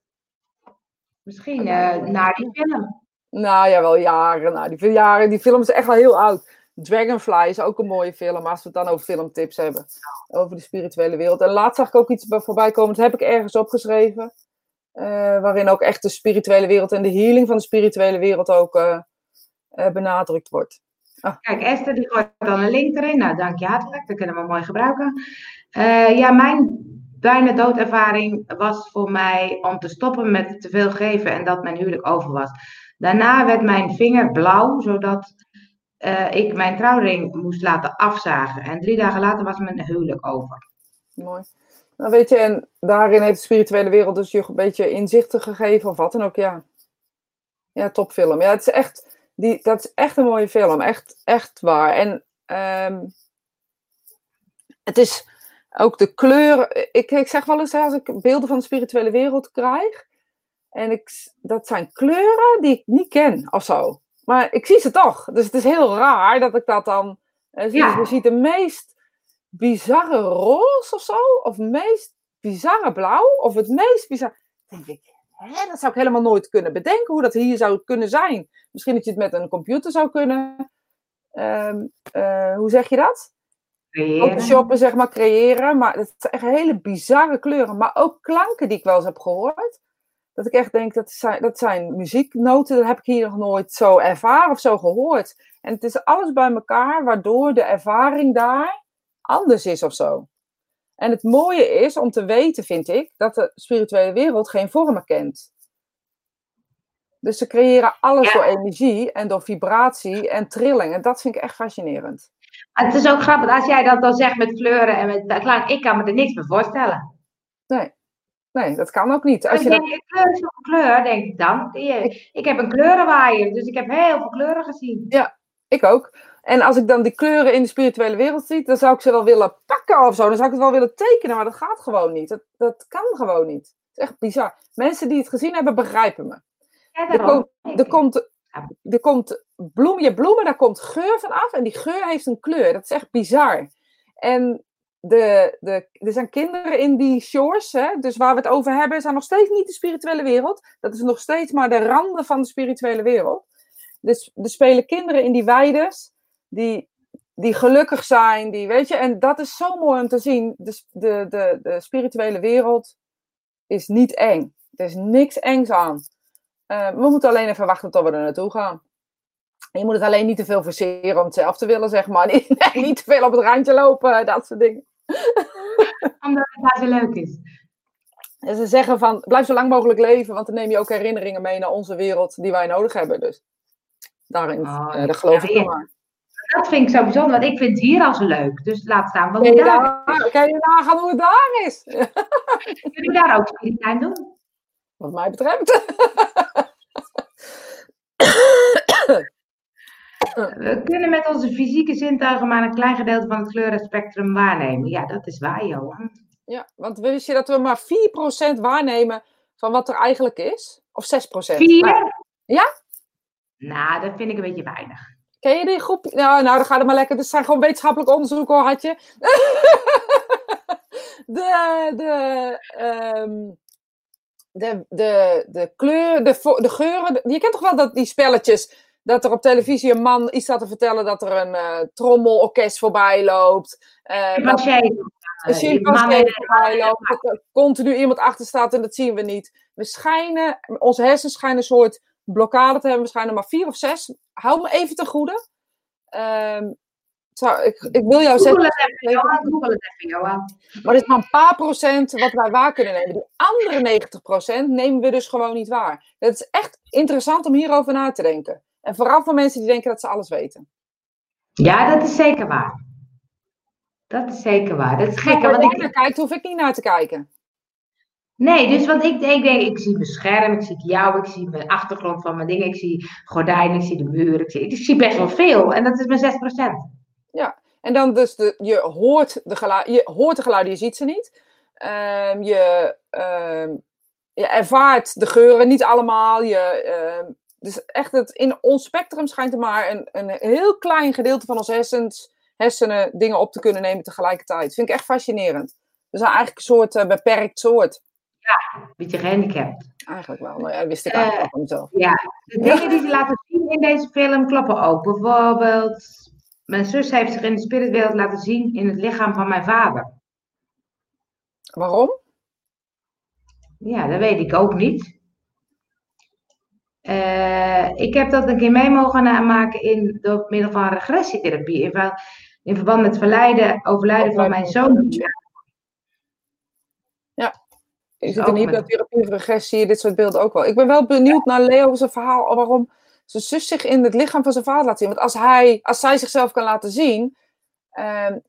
Misschien uh, na die film. Nou ja, wel jaren. Nou, die, jaren. die film is echt wel heel oud. Dragonfly is ook een mooie film, als we het dan over filmtips hebben. Over de spirituele wereld. En laatst zag ik ook iets voorbij komen, dat heb ik ergens opgeschreven. Uh, waarin ook echt de spirituele wereld en de healing van de spirituele wereld ook uh, uh, benadrukt wordt. Ah. Kijk, Esther die gooit dan een link erin. Nou, dank je hartelijk. Dat kunnen we mooi gebruiken. ja, mijn bijna doodervaring was voor mij om te stoppen met te veel geven en dat mijn huwelijk over was. Daarna werd mijn vinger blauw, zodat ik mijn trouwring moest laten afzagen. En drie dagen later was mijn huwelijk over. Mooi. Nou, weet je, en daarin heeft de spirituele wereld dus je een beetje inzichten gegeven of wat dan ook, ja. Ja, topfilm. Ja, het is echt, die, dat is echt een mooie film. Echt, echt waar. En um, het is ook de kleuren. Ik, ik zeg wel eens, als ik beelden van de spirituele wereld krijg, en ik, dat zijn kleuren die ik niet ken of zo. Maar ik zie ze toch. Dus het is heel raar dat ik dat dan uh, zie. Ja. Dus je ziet de meest bizarre roze of zo, of meest bizarre blauw, of het meest bizarre. denk ik, hè, dat zou ik helemaal nooit kunnen bedenken hoe dat hier zou kunnen zijn. Misschien dat je het met een computer zou kunnen. Um, uh, hoe zeg je dat? Creëren. Shoppen, zeg maar, creëren. Maar het zijn echt hele bizarre kleuren. Maar ook klanken die ik wel eens heb gehoord. Dat ik echt denk, dat zijn, dat zijn muzieknoten, dat heb ik hier nog nooit zo ervaren of zo gehoord. En het is alles bij elkaar, waardoor de ervaring daar anders is of zo. En het mooie is om te weten, vind ik, dat de spirituele wereld geen vormen kent. Dus ze creëren alles door energie en door vibratie en trilling. En dat vind ik echt fascinerend. het is ook grappig, als jij dat dan zegt met kleuren en met klank, ik kan me er niks meer voorstellen. Nee, dat kan ook niet. Als je dat... kleur is een kleur, denk ik dan. Ik heb een kleurenwaaier, dus ik heb heel veel kleuren gezien. Ja, ik ook. En als ik dan die kleuren in de spirituele wereld zie, dan zou ik ze wel willen pakken of zo. Dan zou ik het wel willen tekenen, maar dat gaat gewoon niet. Dat, dat kan gewoon niet. Het is echt bizar. Mensen die het gezien hebben, begrijpen me. er, komt, er, komt, er komt bloem, je bloemen, daar komt geur van af. En die geur heeft een kleur. Dat is echt bizar. En de, de, er zijn kinderen in die shores, hè, dus waar we het over hebben, zijn nog steeds niet de spirituele wereld. Dat is nog steeds maar de randen van de spirituele wereld. Dus er spelen kinderen in die weides die, die gelukkig zijn, die, weet je, en dat is zo mooi om te zien. De, de, de, de spirituele wereld is niet eng. Er is niks engs aan. Uh, we moeten alleen even wachten tot we er naartoe gaan. je moet het alleen niet te veel verseren om het zelf te willen, zeg maar. Niet te veel op het randje lopen, dat soort dingen. Omdat het daar zo leuk is. En ze zeggen van, blijf zo lang mogelijk leven, want dan neem je ook herinneringen mee naar onze wereld die wij nodig hebben. Dus daarin, Oh, eh, dat geloof ja, ik ja. maar. Dat vind ik zo bijzonder, want ik vind het hier al zo leuk. Dus laat staan wat je, daar, daar, kan je nagaan hoe het daar is? jullie daar ook spiritueel doen. Wat mij betreft. We kunnen met onze fysieke zintuigen maar een klein gedeelte van het kleurenspectrum waarnemen. Ja, dat is waar, Johan. Ja, want wist je dat we maar 4% waarnemen van wat er eigenlijk is? Of 6%? Vier? Nou, Ja? Nou, dat vind ik een beetje weinig. ken je die groep? Nou, nou, dan gaat het maar lekker. Dit zijn gewoon wetenschappelijk onderzoek hoor, had je. de, de, ehm, de, de, de kleur, de, de geuren. Je kent toch wel dat, die spelletjes dat er op televisie een man iets staat te vertellen dat er een eh, trommelorkest voorbij loopt. dat Chimpansee. een chimpansee voorbij loopt, dat er continu iemand achter staat en dat zien we niet. We schijnen, onze hersens schijnen een soort blokkade te hebben. We schijnen maar vier of zes. Hou me even te goede. Ehm, zou, ik, ik wil jou zeggen, het het maar dit is maar een paar procent wat wij waar kunnen nemen. Die andere 90 procent nemen we dus gewoon niet waar. Het is echt interessant om hierover na te denken. En vooral voor mensen die denken dat ze alles weten. Ja, dat is zeker waar. Dat is zeker waar. Dat is gek, Als want ik, naar kijkt, hoef ik niet naar te kijken. Nee, dus want ik, denk, ik zie mijn scherm, ik zie jou, ik zie mijn achtergrond van mijn dingen, ik zie gordijnen, ik zie de muur, ik zie, ik zie best wel veel. En dat is maar 6%. En dan dus, de, je, hoort de geluiden, je hoort de geluiden, je ziet ze niet. Ehm, je, ehm, je ervaart de geuren niet allemaal. Je, ehm, dus echt, het, in ons spectrum schijnt er maar een, een heel klein gedeelte van onze hersens, hersenen dingen op te kunnen nemen tegelijkertijd. Vind ik echt fascinerend. We zijn eigenlijk een soort eh, beperkt soort. Beetje gehandicapt. Eigenlijk wel. Nou ja, dat wist ik eigenlijk al van mezelf. De dingen die ze laten zien in deze film kloppen ook. Bijvoorbeeld, mijn zus heeft zich in de spiritwereld laten zien in het lichaam van mijn vader. Waarom? Ja, dat weet ik ook niet. Eh, ik heb dat een keer mee mogen maken in, door middel van regressietherapie. In, in verband met verlijden, overlijden van mijn zoon. Je zit ook in met- hypnotherapie of regressie, dit soort beelden ook wel. Ik ben wel benieuwd naar Leo zijn verhaal waarom zijn zus zich in het lichaam van zijn vader laat zien. Want als, hij, als zij zichzelf kan laten zien, ehm,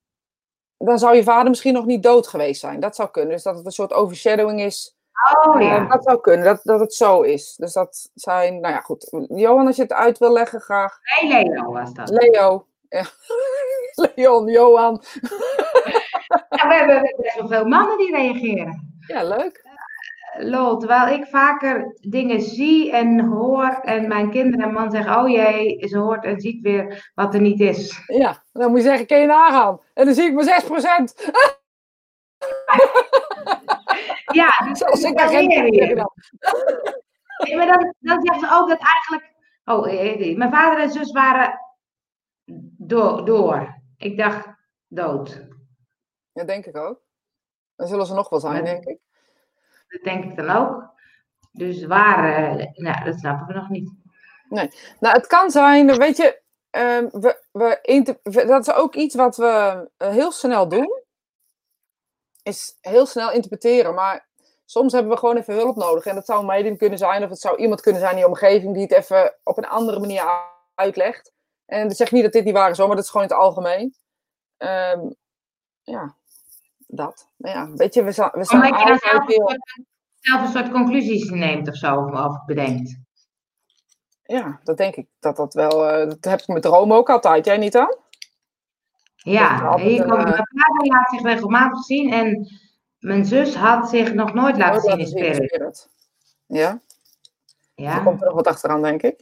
dan zou je vader misschien nog niet dood geweest zijn. Dat zou kunnen. Dus dat het een soort overshadowing is. Oh Eh, ja. dat zou kunnen, dat, dat het zo is. Dus dat zijn, nou ja, goed. Johan, als je het uit wil leggen, graag. Nee, Leo was dat. Leo. Ja. Leon, Johan. Ja, we hebben best wel veel mannen die reageren. Ja, leuk. Lol, terwijl ik vaker dingen zie en hoor en mijn kinderen en man zeggen, oh jee, ze hoort en ziet weer wat er niet is. Ja, dan moet je zeggen, kun je nagaan. En dan zie ik maar 6%. Ja, dus Zoals dat ik daar geen. Nee, maar dan, dan zeggen ze ook dat eigenlijk. Oh, eh, eh, mijn vader en zus waren door. door. Ik dacht dood. Ja, denk ik ook. Dan zullen ze nog wel zijn, Maar- denk ik. Dat denk ik dan ook. Dus waar, eh, nou, dat snappen we nog niet. Nou, het kan zijn, weet je, ehm, we, we dat is ook iets wat we eh, heel snel doen. Is heel snel interpreteren, maar soms hebben we gewoon even hulp nodig. En dat zou een medium kunnen zijn, of het zou iemand kunnen zijn in je omgeving die het even op een andere manier uitlegt. En dat zeg niet dat dit niet waar is, hoor, maar dat is gewoon in het algemeen. Ehm, ja, dat. Maar ja, weet je, we, we zijn Omdat je dan zelf een, heel... soort, zelf een soort conclusies neemt of zo, of, bedenkt. Ja, dat denk ik dat dat wel... eh, dat heb ik met dromen ook altijd. Jij niet dan? Ja, hier komt, mijn vader laat zich regelmatig zien en mijn zus had zich nog nooit laten Nooit zien in spirit. spirit. Ja, er Ja, komt er nog wat achteraan, denk ik.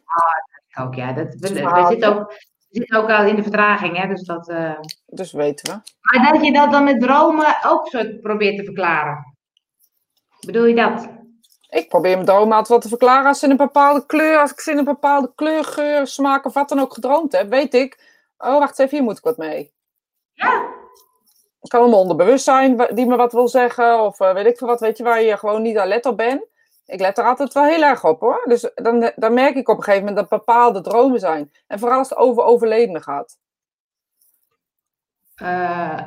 ook ja. Dat, we, we, verhaal. zitten ook, we zitten ook al in de vertraging, hè, dus dat... eh, Dus weten we. Maar dat je dat dan met dromen ook soort probeert te verklaren. Bedoel je dat? Ik probeer mijn dromen altijd wel te verklaren. Als ze in een bepaalde kleur, als ik ze in een bepaalde kleur, geur, smaak of wat dan ook gedroomd heb, weet ik. Oh, wacht even, hier moet ik wat mee. Ja. Het kan een onderbewustzijn die me wat wil zeggen, of eh, weet ik veel wat, weet je, waar je gewoon niet alert op bent. Ik let er altijd wel heel erg op hoor. Dus dan, dan merk ik op een gegeven moment dat bepaalde dromen zijn. En vooral als het over overledenen gaat. Uh,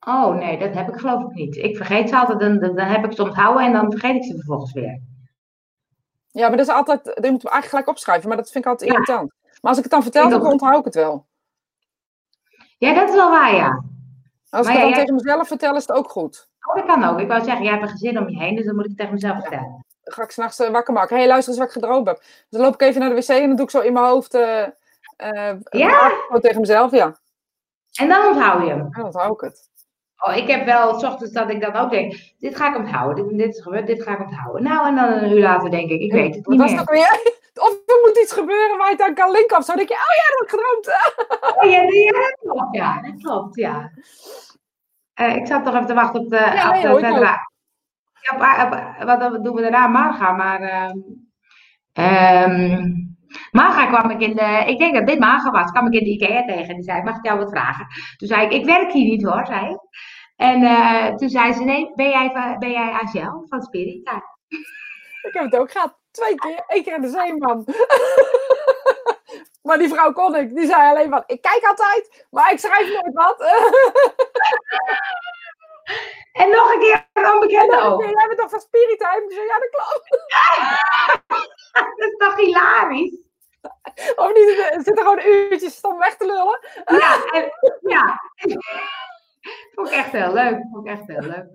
oh nee, dat heb ik geloof ik niet. Ik vergeet ze altijd, dan, dan heb ik ze onthouden en dan vergeet ik ze vervolgens weer. Ja, maar dat is altijd, dat moet je eigenlijk gelijk opschrijven, maar dat vind ik altijd irritant. Maar als ik het dan vertel, dan onthoud ik het wel. Ja, dat is wel waar, ja. Als ik het dan tegen mezelf vertel, is het ook goed. Oh, dat kan ook. Ik wou zeggen, jij hebt een gezin om je heen, dus dan moet ik het tegen mezelf vertellen. Dan ga ik s'nachts uh, wakker maken. Hé, hey, luister eens wat ik gedroomd heb. Dus dan loop ik even naar de wc en dan doe ik zo in mijn hoofd... Uh, uh, ja? tegen mezelf, ja. En dan onthoud je hem? En dan onthoud ik het. Oh, ik heb wel s ochtends dat ik dan ook denk, dit ga ik onthouden, dit, dit is gebeurd, dit ga ik onthouden. Nou, en dan een uur later denk ik, ik weet het niet Wat. Was weer? Of er moet iets gebeuren waar je het aan kan linken of zo. Dan denk je, oh ja, dat heb ik gedroomd. Oh ja, ja, dat klopt, ja. Dat klopt, ja. Uh, ik zat nog even te wachten op de... Ja, op nee, de op, op, wat doen we daarna? Marga, maar... Uh, um, Marga kwam ik in de, ik denk dat dit Marga was, kwam ik in de IKEA tegen. Die zei, mag ik jou wat vragen? Toen zei ik, ik werk hier niet hoor, zei ik. En uh, toen zei ze, nee, ben jij, ben jij Angel van Spirit? Ja. Ik heb het ook gehad, twee keer, één keer in de zeeman. maar die vrouw kon ik, die zei alleen van, ik kijk altijd, maar ik schrijf nooit wat. En nog een keer een onbekende ook. Jij bent toch van Spirit Time? zei, ja, dat klopt. dat is toch hilarisch? Of niet, er zitten gewoon uurtjes stom weg te lullen. Ja, en, ja. Vond ik echt heel leuk. Vond ik echt heel leuk.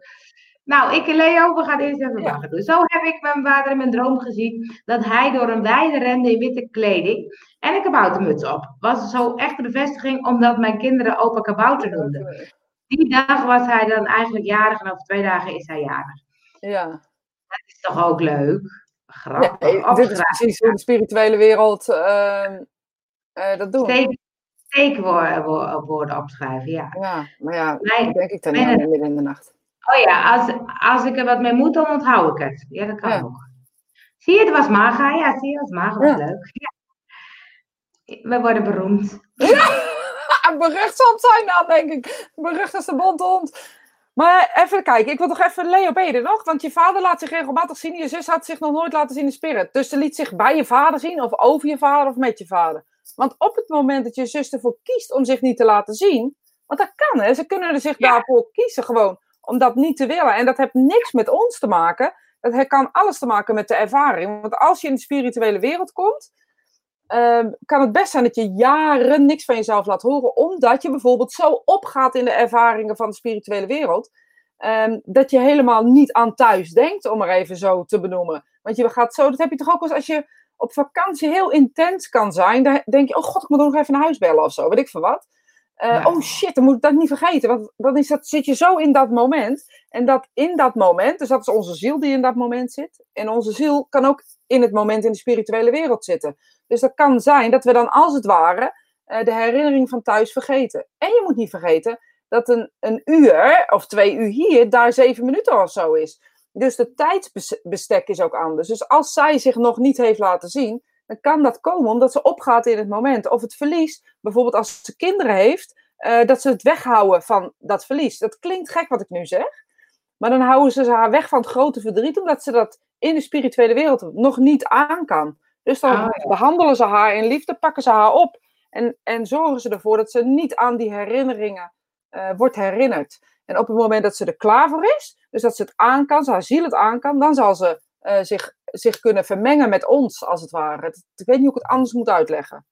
Nou, ik en Leo, we gaan eerst even wachten. doen. Zo heb ik mijn vader in mijn droom gezien dat hij door een weide rende in witte kleding en een kaboutermuts op. Was zo echt een bevestiging omdat mijn kinderen opa kabouter noemden. Die dag was hij dan eigenlijk jarig en over twee dagen is hij jarig. Ja. Dat is toch ook leuk? Grappig. Ja, dit is precies hoe de spirituele wereld uh, uh, dat doet. Steek, steekwoorden woorden opschrijven, ja. Ja, maar ja, mijn, denk ik dan niet midden in de nacht. Oh ja, als, als ik er wat mee moet, dan onthoud ik het. Ja, dat kan ja. ook. Zie je, het was Maga. Ja, zie je, het was Maga. Was ja. leuk. Ja. We worden beroemd. Ja, berucht het zijn dan, denk ik. Berucht als de bondhond. Maar even kijken, ik wil toch even Leo Beden nog? Want je vader laat zich regelmatig zien. Je zus had zich nog nooit laten zien in spirit. Dus ze liet zich bij je vader zien, of over je vader, of met je vader. Want op het moment dat je zus ervoor kiest om zich niet te laten zien, want dat kan hè, ze kunnen er zich ja. daarvoor kiezen gewoon om dat niet te willen. En dat heeft niks met ons te maken. Dat kan alles te maken met de ervaring. Want als je in de spirituele wereld komt, um, kan het best zijn dat je jaren niks van jezelf laat horen, omdat je bijvoorbeeld zo opgaat in de ervaringen van de spirituele wereld, um, dat je helemaal niet aan thuis denkt, om maar even zo te benoemen. Want je gaat zo, dat heb je toch ook eens als je op vakantie heel intens kan zijn, dan denk je, oh god, ik moet nog even naar huis bellen of zo, weet ik veel wat. Uh, ja. Oh shit, dan moet ik dat niet vergeten. Want dan is dat, zit je zo in dat moment. En dat in dat moment, dus dat is onze ziel die in dat moment zit. En onze ziel kan ook in het moment in de spirituele wereld zitten. Dus dat kan zijn dat we dan als het ware uh, de herinnering van thuis vergeten. En je moet niet vergeten dat een, een uur of twee uur hier daar zeven minuten of zo is. Dus de tijdsbestek is ook anders. Dus als zij zich nog niet heeft laten zien, dan kan dat komen omdat ze opgaat in het moment. Of het verlies, bijvoorbeeld als ze kinderen heeft, uh, dat ze het weghouden van dat verlies. Dat klinkt gek wat ik nu zeg. Maar dan houden ze haar weg van het grote verdriet, omdat ze dat in de spirituele wereld nog niet aan kan. Dus dan Ah, ja. behandelen ze haar in liefde, pakken ze haar op. En, en zorgen ze ervoor dat ze niet aan die herinneringen eh, wordt herinnerd. En op het moment dat ze er klaar voor is, dus dat ze het aan kan, ze haar ziel het aan kan, dan zal ze eh, zich, zich kunnen vermengen met ons, als het ware. Het- ik weet niet hoe ik het anders moet uitleggen.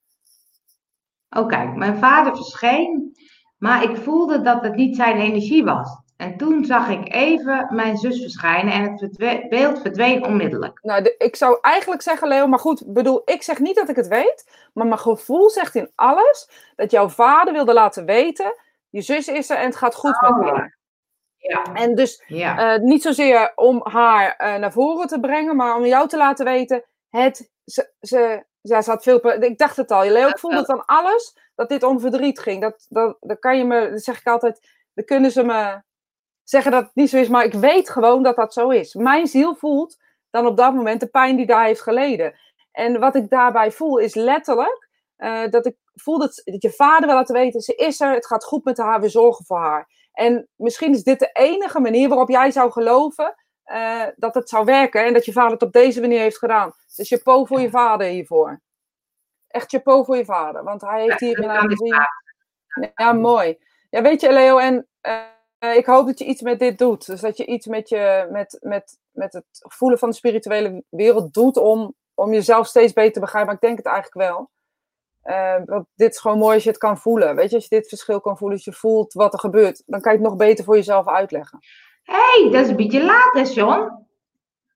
Oh, kijk, mijn vader verscheen, maar ik voelde dat het niet zijn energie was. En toen zag ik even mijn zus verschijnen en het verdwe- beeld verdween onmiddellijk. Nou, de- ik zou eigenlijk zeggen, Leo, maar goed, bedoel, ik zeg niet dat ik het weet, maar mijn gevoel zegt in alles dat jouw vader wilde laten weten, je zus is er en het gaat goed met Oh, haar. Ja. En dus Ja. eh, niet zozeer om haar eh, naar voren te brengen, maar om jou te laten weten, het, ze, ze, ja, ze had veel, ik dacht het al, Leo, ik voelde het aan alles, dat dit om verdriet ging. Dat, dat, dat kan je me, dat zeg ik altijd, dan kunnen ze me zeggen dat het niet zo is, maar ik weet gewoon dat dat zo is. Mijn ziel voelt dan op dat moment de pijn die daar heeft geleden. En wat ik daarbij voel is letterlijk eh, dat ik voel dat, dat je vader wil laten weten, ze is er, het gaat goed met haar, we zorgen voor haar. En misschien is dit de enige manier waarop jij zou geloven eh, dat het zou werken en dat je vader het op deze manier heeft gedaan. Dus je po voor je vader hiervoor. Echt je po voor je vader, want hij heeft hierin laten zien. Ja, mooi. Ja, weet je, Leo, en uh, ik hoop dat je iets met dit doet. Dus dat je iets met, je, met, met, met het voelen van de spirituele wereld doet om, om jezelf steeds beter te begrijpen. Maar ik denk het eigenlijk wel. Uh, want dit is gewoon mooi als je het kan voelen. Weet je, als je dit verschil kan voelen, als je voelt wat er gebeurt, dan kan je het nog beter voor jezelf uitleggen. Hé, hey, dat is een beetje laat, hè, John?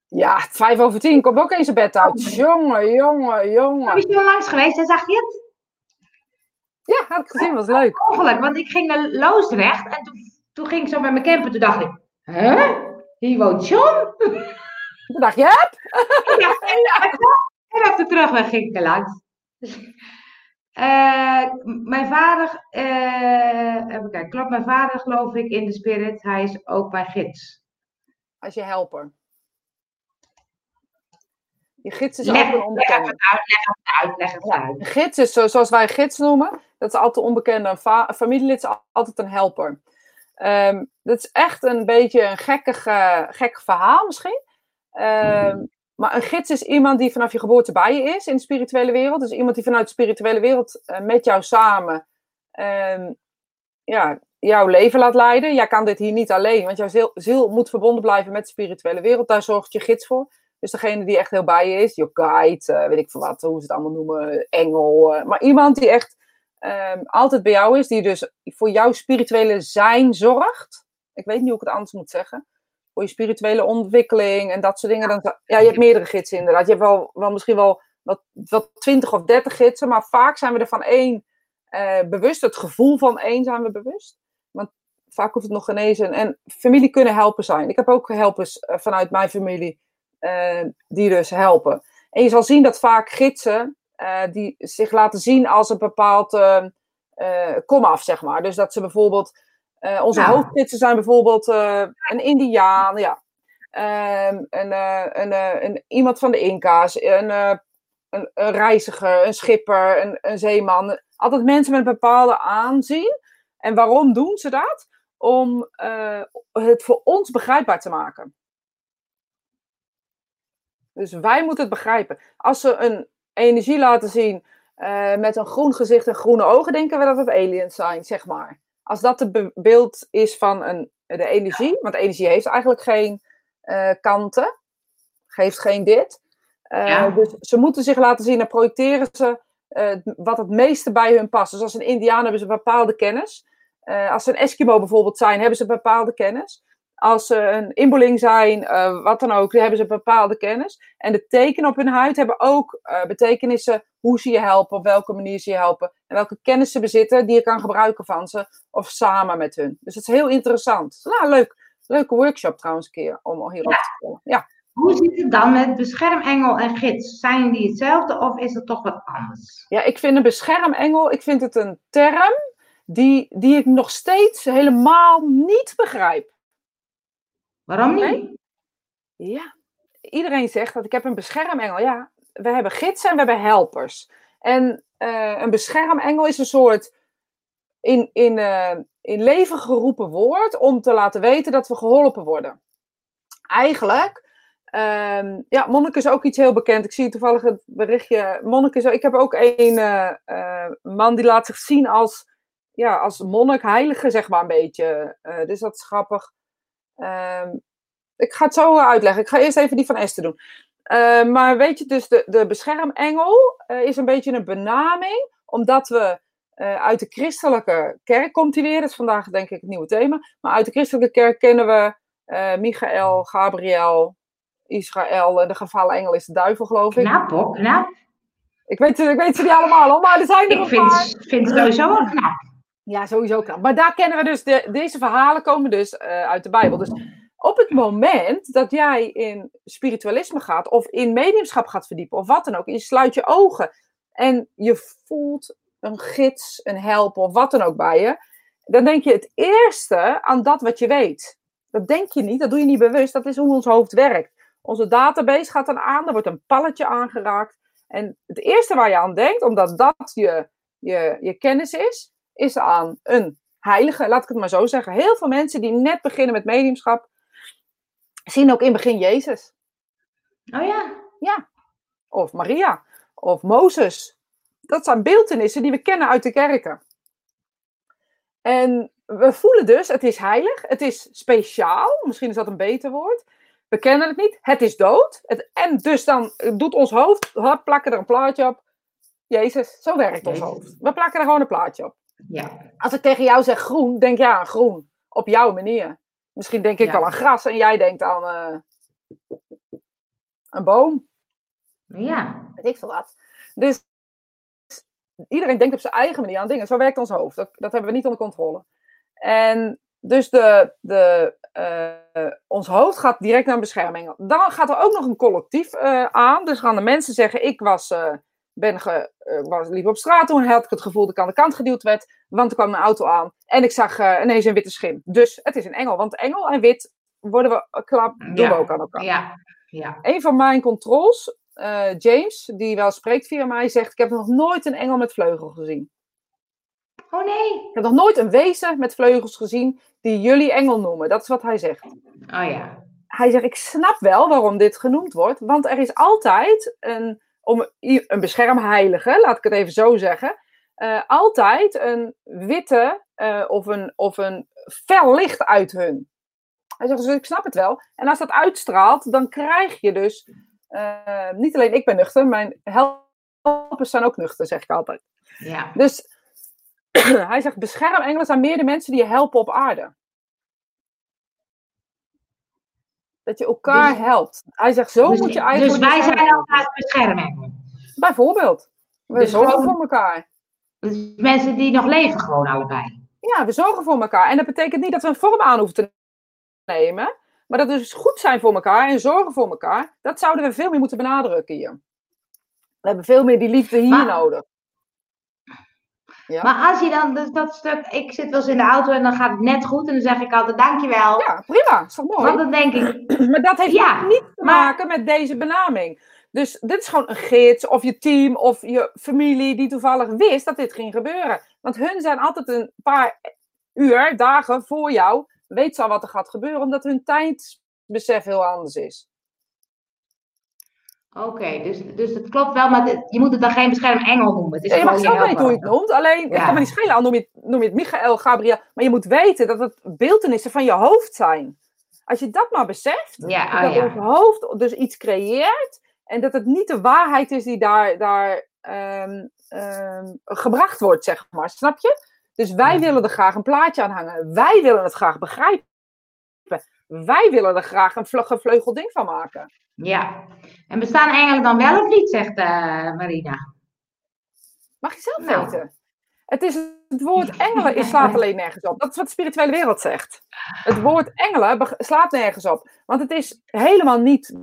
Ja, vijf over tien. Kom ook eens een bed uit. Oh, jongen, jongen, jongen. Ben je al langs geweest en zag je het? Ja, had ik gezien. Was leuk. Ongeluk, want ik ging naar Loosdrecht en toen, toen ging ik zo met mijn camper. Toen dacht ik, hè? Hier woont John? Toen dacht je, heb? Ik dacht, en op de terugweg ging ik er langs. Uh, mijn vader, uh, even kijken, klopt mijn vader geloof ik in de spirit. Hij is ook mijn gids. Als je helper. Je gids is leg, ook een onbekende. Leg het uit, leg het uit, leg het uit. gids is zoals wij gids noemen. Dat is altijd onbekende. Een familielid is altijd een helper. Um, dat is echt een beetje een gekkig, gek verhaal misschien. Um, maar een gids is iemand die vanaf je geboorte bij je is in de spirituele wereld. Dus iemand die vanuit de spirituele wereld uh, met jou samen um, ja, jouw leven laat leiden. Jij kan dit hier niet alleen, want jouw ziel, ziel, moet verbonden blijven met de spirituele wereld. Daar zorgt je gids voor. Dus degene die echt heel bij je is, je guide, uh, weet ik veel wat, hoe ze het allemaal noemen, engel. Uh, maar iemand die echt um, altijd bij jou is, die dus voor jouw spirituele zijn zorgt. Ik weet niet hoe ik het anders moet zeggen voor je spirituele ontwikkeling en dat soort dingen. Dan, ja, je hebt meerdere gidsen inderdaad. Je hebt wel, wel misschien wel wat, wat 20 of 30 gidsen, maar vaak zijn we er van één uh, bewust. Het gevoel van één zijn we bewust. Want vaak hoeft het nog genezen. En familie kunnen helpen zijn. Ik heb ook helpers uh, vanuit mijn familie uh, die dus helpen. En je zal zien dat vaak gidsen die zich laten zien als een bepaald komaf, zeg maar. Dus dat ze bijvoorbeeld uh, onze ja. hoofdgidsen zijn bijvoorbeeld uh, een Indiaan, ja. Um, een, uh, een, een, iemand van de Inca's, een, een, een, reiziger, een schipper, een, een zeeman. Altijd mensen met een bepaalde aanzien. En waarom doen ze dat? Om het voor ons begrijpbaar te maken. Dus wij moeten het begrijpen. Als ze een energie laten zien met een groen gezicht en groene ogen, denken we dat het aliens zijn, zeg maar als dat het beeld is van een, de energie, want energie heeft eigenlijk geen uh, kanten, geeft geen dit. Uh, Dus ze moeten zich laten zien en projecteren ze uh, wat het meeste bij hun past. Dus als een Indiaan hebben ze bepaalde kennis. als ze een Eskimo bijvoorbeeld zijn, hebben ze bepaalde kennis. Als ze een inboeling zijn, wat dan ook, hebben ze bepaalde kennis. En de tekenen op hun huid hebben ook betekenissen hoe ze je helpen, op welke manier ze je helpen. En welke kennis ze bezitten die je kan gebruiken van ze of samen met hun. Dus het is heel interessant. Nou, leuk. Leuke workshop trouwens een keer om hierop ja. te komen. Ja. Hoe zit het dan met beschermengel en gids? Zijn die hetzelfde of is het toch wat anders? Ja, ik vind een beschermengel, ik vind het een term die, die ik nog steeds helemaal niet begrijp. Waarom niet? Ja, iedereen zegt dat ik heb een beschermengel. Ja, we hebben gidsen en we hebben helpers. En uh, een beschermengel is een soort in, in, uh, in leven geroepen woord om te laten weten dat we geholpen worden. Eigenlijk, um, ja, monnik is ook iets heel bekend. Ik zie toevallig het berichtje. Monnik is, ik heb ook een uh, man die laat zich zien als, ja, als monnik, heilige, zeg maar een beetje. dus dat is grappig. Um, ik ga het zo uitleggen. Ik ga eerst even die van Esther doen. Uh, maar weet je, dus de, de beschermengel uh, is een beetje een benaming, omdat we uh, uit de christelijke kerk komt hij weer. Dat is vandaag denk ik het nieuwe thema. Maar uit de christelijke kerk kennen we Michael, Gabriel, Israël en de gevallen engel is de duivel, geloof ik. Knap hoor, knap. Ik weet, ik weet ze niet allemaal hoor, maar er zijn er ik vind, paar. vind het sowieso wel knap. Ja, sowieso knap. Maar daar kennen we dus, de, deze verhalen komen dus uit de Bijbel. Dus op het moment dat jij in spiritualisme gaat of in mediumschap gaat verdiepen of wat dan ook, je sluit je ogen en je voelt een gids, een helper of wat dan ook bij je, dan denk je het eerste aan dat wat je weet. Dat denk je niet, dat doe je niet bewust, dat is hoe ons hoofd werkt. Onze database gaat dan aan, er wordt een palletje aangeraakt. En het eerste waar je aan denkt, omdat dat je, je, je kennis is, is aan een heilige, laat ik het maar zo zeggen. Heel veel mensen die net beginnen met mediumschap, zien ook in het begin Jezus. Oh ja. Ja. Of Maria. Of Mozes. Dat zijn beeldenissen die we kennen uit de kerken. En we voelen dus, het is heilig, het is speciaal, misschien is dat een beter woord. We kennen het niet, het is dood. Het, en dus dan doet ons hoofd, hop, plakken er een plaatje op. Jezus, zo werkt ons hoofd. We plakken er gewoon een plaatje op. Ja. Als ik tegen jou zeg groen, denk jij aan groen. Op jouw manier. Misschien denk ik Ja. wel aan gras en jij denkt aan eh, een boom. Ja. Weet ik veel wat. Dus iedereen denkt op zijn eigen manier aan dingen. Zo werkt ons hoofd. Dat, dat hebben we niet onder controle. En dus de, de, eh, ons hoofd gaat direct naar bescherming. Dan gaat er ook nog een collectief eh, aan. Dus gaan de mensen zeggen: Ik was, ben ge, eh, was, liep op straat toen had ik het gevoel dat ik aan de kant geduwd werd. Want er kwam een auto aan. En ik zag eh, ineens een witte schim. Dus het is een engel. Want engel en wit worden we klap, doen we ook aan elkaar. Ja. Ja. Een van mijn controls, eh, James, die wel spreekt via mij, zegt: Ik heb nog nooit een engel met vleugel gezien. Oh nee. Ik heb nog nooit een wezen met vleugels gezien die jullie engel noemen. Dat is wat hij zegt. Oh ja. Hij zegt: Ik snap wel waarom dit genoemd wordt, want er is altijd een, om, een beschermheilige, laat ik het even zo zeggen, eh, altijd een witte eh, of, een, of een fel licht uit hun. Hij zegt: Dus ik snap het wel. En als dat uitstraalt, dan krijg je dus. eh, niet alleen ik ben nuchter, mijn helpers zijn ook nuchter, zeg ik altijd. Ja. Dus hij zegt, beschermengelen zijn meer de mensen die je helpen op aarde. Dat je elkaar Dus- helpt. Hij zegt, zo Dus, moet je dus eigenlijk... wij zijn beschermen. elkaar beschermengelen. Bijvoorbeeld. We Dus zorgen gewoon- voor elkaar. Dus mensen die nog leven gewoon allebei. Ja, we zorgen voor elkaar. En dat betekent niet dat we een vorm aan hoeven te nemen. Maar dat we dus goed zijn voor elkaar en zorgen voor elkaar. Dat zouden we veel meer moeten benadrukken hier. We hebben veel meer die liefde hier Maar- nodig. Ja. Maar als je dan dus dat stuk, ik zit wel eens in de auto en dan gaat het net goed en dan zeg ik altijd dankjewel. Ja, prima. Is toch mooi? Want dan denk ik, Maar dat heeft Ja, niet te maar- maken met deze benaming. Dus dit is gewoon een gids of je team of je familie die toevallig wist dat dit ging gebeuren. Want hun zijn altijd een paar uur, dagen voor jou, weet ze al wat er gaat gebeuren, omdat hun tijdsbesef heel anders is. Oké, dus, dus het klopt wel, maar je moet het dan geen beschermengel noemen. Het is Ja, je mag zelf weten hoe je het noemt. Alleen, ik Ja. kan me niet schelen, al noem je, het, noem je het Michael, Gabriel. Maar je moet weten dat het beeldenissen van je hoofd zijn. Als je dat maar beseft, Ja, oh dat ja. ons hoofd dus iets creëert en dat het niet de waarheid is die daar, daar ehm, ehm, gebracht wordt, zeg maar. Snap je? Dus wij willen er graag een plaatje aan hangen. Wij willen het graag begrijpen. Wij willen er graag een vle- gevleugeld ding van maken. Ja. En bestaan engelen dan wel of niet, zegt eh, Marina. Mag je zelf Nou. weten. Het, is, het woord engelen is, slaat alleen nergens op. Dat is wat de spirituele wereld zegt. Het woord engelen slaat nergens op. Want het is helemaal niet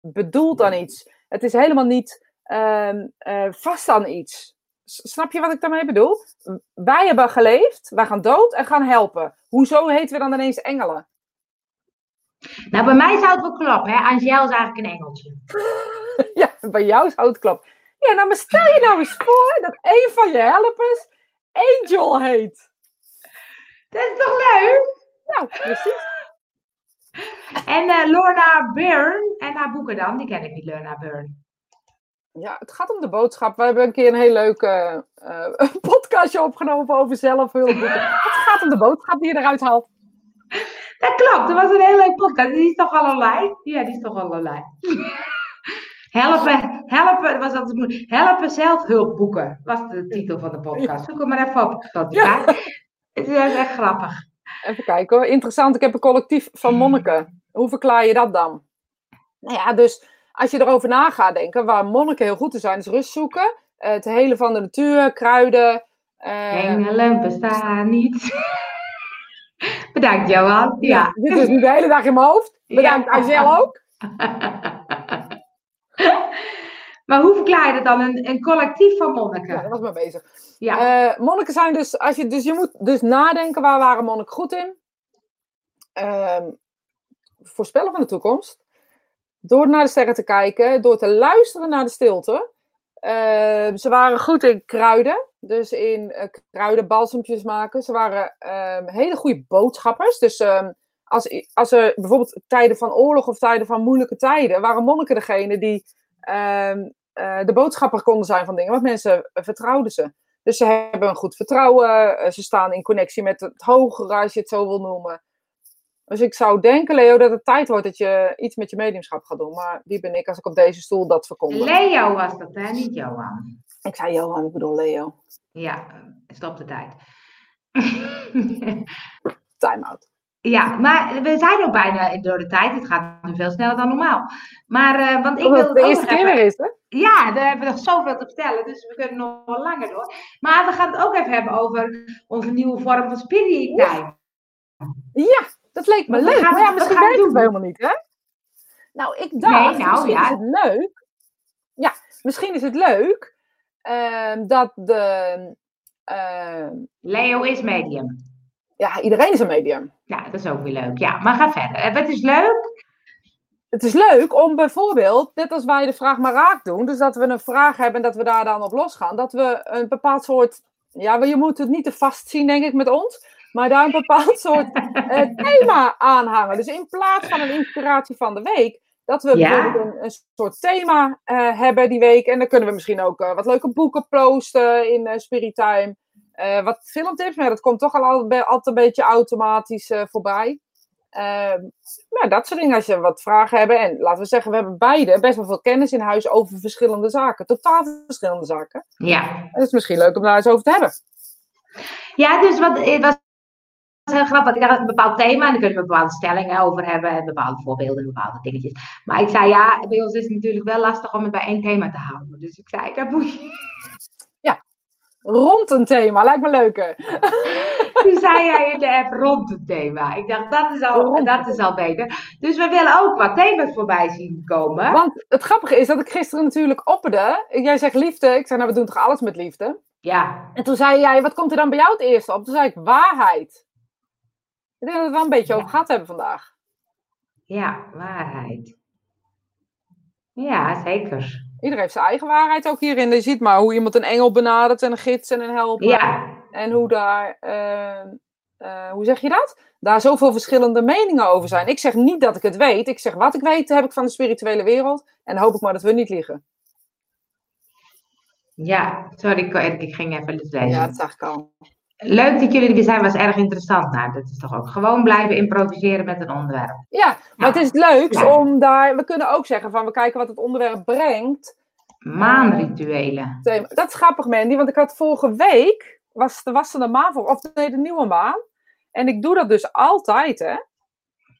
bedoeld aan iets. Het is helemaal niet ehm, eh, vast aan iets. Snap je wat ik daarmee bedoel? Wij hebben geleefd, wij gaan dood en gaan helpen. Hoezo heten we dan ineens engelen? Nou, bij mij zou het wel kloppen, hè. Angel is eigenlijk een engeltje. ja, bij jou zou het kloppen. Ja, nou maar stel je nou eens voor dat een van je helpers Angel heet. Dat is toch leuk? Nou, precies. En eh, Lorna Byrne, en haar boeken dan, die ken ik niet, Lorna Byrne. Ja, het gaat om de boodschap. We hebben een keer een heel leuk eh, podcastje opgenomen over zelfhulpboeken. Het gaat om de boodschap die je eruit haalt. Dat klopt, dat was een heel leuk podcast. Die is toch al online? Ja, die is toch al online. Helpen, helpen, dat was altijd moeilijk. Helpen zelfhulpboeken, was de titel van de podcast. Zoek hem maar even op Spotify. Het is echt grappig. Even kijken hoor. Interessant. Ik heb een collectief van monniken. Hoe verklaar je dat dan? Nou ja, dus als je erover na gaat denken, waar monniken heel goed in zijn, is rust zoeken. eh, het hele van de natuur, kruiden. eh, Engelen bestaan niet. Bedankt, Johan. Ja. Dit is nu de hele dag in mijn hoofd. Bedankt, Ja. Angel ook. maar hoe verklaar je dat dan? Een, een collectief van Ja, monniken. daar was ik mee bezig. Ja. Eh, monniken zijn dus, als je, dus je moet dus nadenken, waar waren monniken goed in? Ehm, voorspellen van de toekomst. Door naar de sterren te kijken, door te luisteren naar de stilte. Ehm, ze waren goed in kruiden, dus in eh, kruiden, balsempjes maken. Ze waren ehm, hele goede boodschappers. Dus ehm, als, als er bijvoorbeeld tijden van oorlog of tijden van moeilijke tijden, waren monniken degene die eh, de boodschapper konden zijn van dingen, want mensen eh, vertrouwden ze. Dus ze hebben een goed vertrouwen, eh, ze staan in connectie met het hogere, als je het zo wil noemen. Dus ik zou denken, Leo, dat het tijd wordt dat je iets met je mediumschap gaat doen. Maar wie ben ik als ik op deze stoel dat verkondig? Leo was dat, hè? Niet Johan. Ik zei Johan, ik bedoel Leo. Ja, stop de tijd. Time out. Ja, maar we zijn ook bijna door de tijd. Het gaat nu veel sneller dan normaal. Maar, uh, want ik wil het de eerste keer weer is, hè? Ja, daar hebben we nog zoveel te vertellen, dus we kunnen nog wel langer door. Maar we gaan het ook even hebben over onze nieuwe vorm van spirit time. Ja, dat leek me leuk. gaan maar ja, misschien gaan we weet het helemaal niet, hè? Nou, ik dacht, Nee, nou, misschien ja. is het leuk. Ja, misschien is het leuk ehm, dat de... ehm, Leo is medium. ja, iedereen is een medium. Ja, dat is ook weer leuk. Ja, maar ga verder. Eh, Wat is leuk? Het is leuk om bijvoorbeeld, net als wij de vraag maar raak doen, dus dat we een vraag hebben en dat we daar dan op losgaan, dat we een bepaald soort, ja, je moet het niet te vast zien, denk ik, met ons, maar daar een bepaald soort eh, thema aanhangen. Dus in plaats van een inspiratie van de week, dat we Ja. bijvoorbeeld een, een soort thema eh, hebben die week. En dan kunnen we misschien ook eh, wat leuke boeken posten in eh Spirit Time. Eh, wat filmtips, maar dat komt toch al altijd, altijd een beetje automatisch voorbij. Ehm, nou, dat soort dingen als je wat vragen hebt. En laten we zeggen, we hebben beide best wel veel kennis in huis over verschillende zaken. Totaal verschillende zaken. Ja. En het is misschien leuk om daar eens over te hebben. Ja, dus wat het heel grappig. Ik had een bepaald thema en daar kunnen we bepaalde stellingen over hebben en bepaalde voorbeelden en bepaalde dingetjes. Maar ik zei ja, bij ons is het natuurlijk wel lastig om het bij één thema te houden. Dus ik zei, dat moet je. Rond een thema, lijkt me leuker. Toen zei jij in de app rond het thema. Ik dacht, dat is al, Rond. dat is al beter. Dus we willen ook wat thema's voorbij zien komen. Want het grappige is dat ik gisteren natuurlijk opperde. Jij zegt liefde. Ik zei, nou, we doen toch alles met liefde? Ja, En toen zei jij, wat komt er dan bij jou het eerste op? Toen zei ik, waarheid. Ik denk dat we het wel een beetje Ja. over gehad hebben vandaag. ja, waarheid. Ja, zeker. Iedereen heeft zijn eigen waarheid ook hierin. Je ziet maar hoe iemand een engel benadert en een gids en een helper. Ja, En hoe daar, eh, eh, hoe zeg je dat? Daar zoveel verschillende meningen over zijn. Ik zeg niet dat ik het weet. Ik zeg wat ik weet heb ik van de spirituele wereld. En hoop ik maar dat we niet liegen. ja. Sorry, ik, ging even lezen. Ja, dat zag ik al. Leuk dat jullie er zijn, was erg interessant. Nou, dat is toch ook gewoon blijven improviseren met een onderwerp. Ja, maar het is het leukst Ja. om daar... We kunnen ook zeggen van we kijken wat het onderwerp brengt. Maanrituelen. thema. Dat is grappig, Mandy, want ik had vorige week, was de wassende maan voor, of nee, de nieuwe maan. En ik doe dat dus altijd, hè.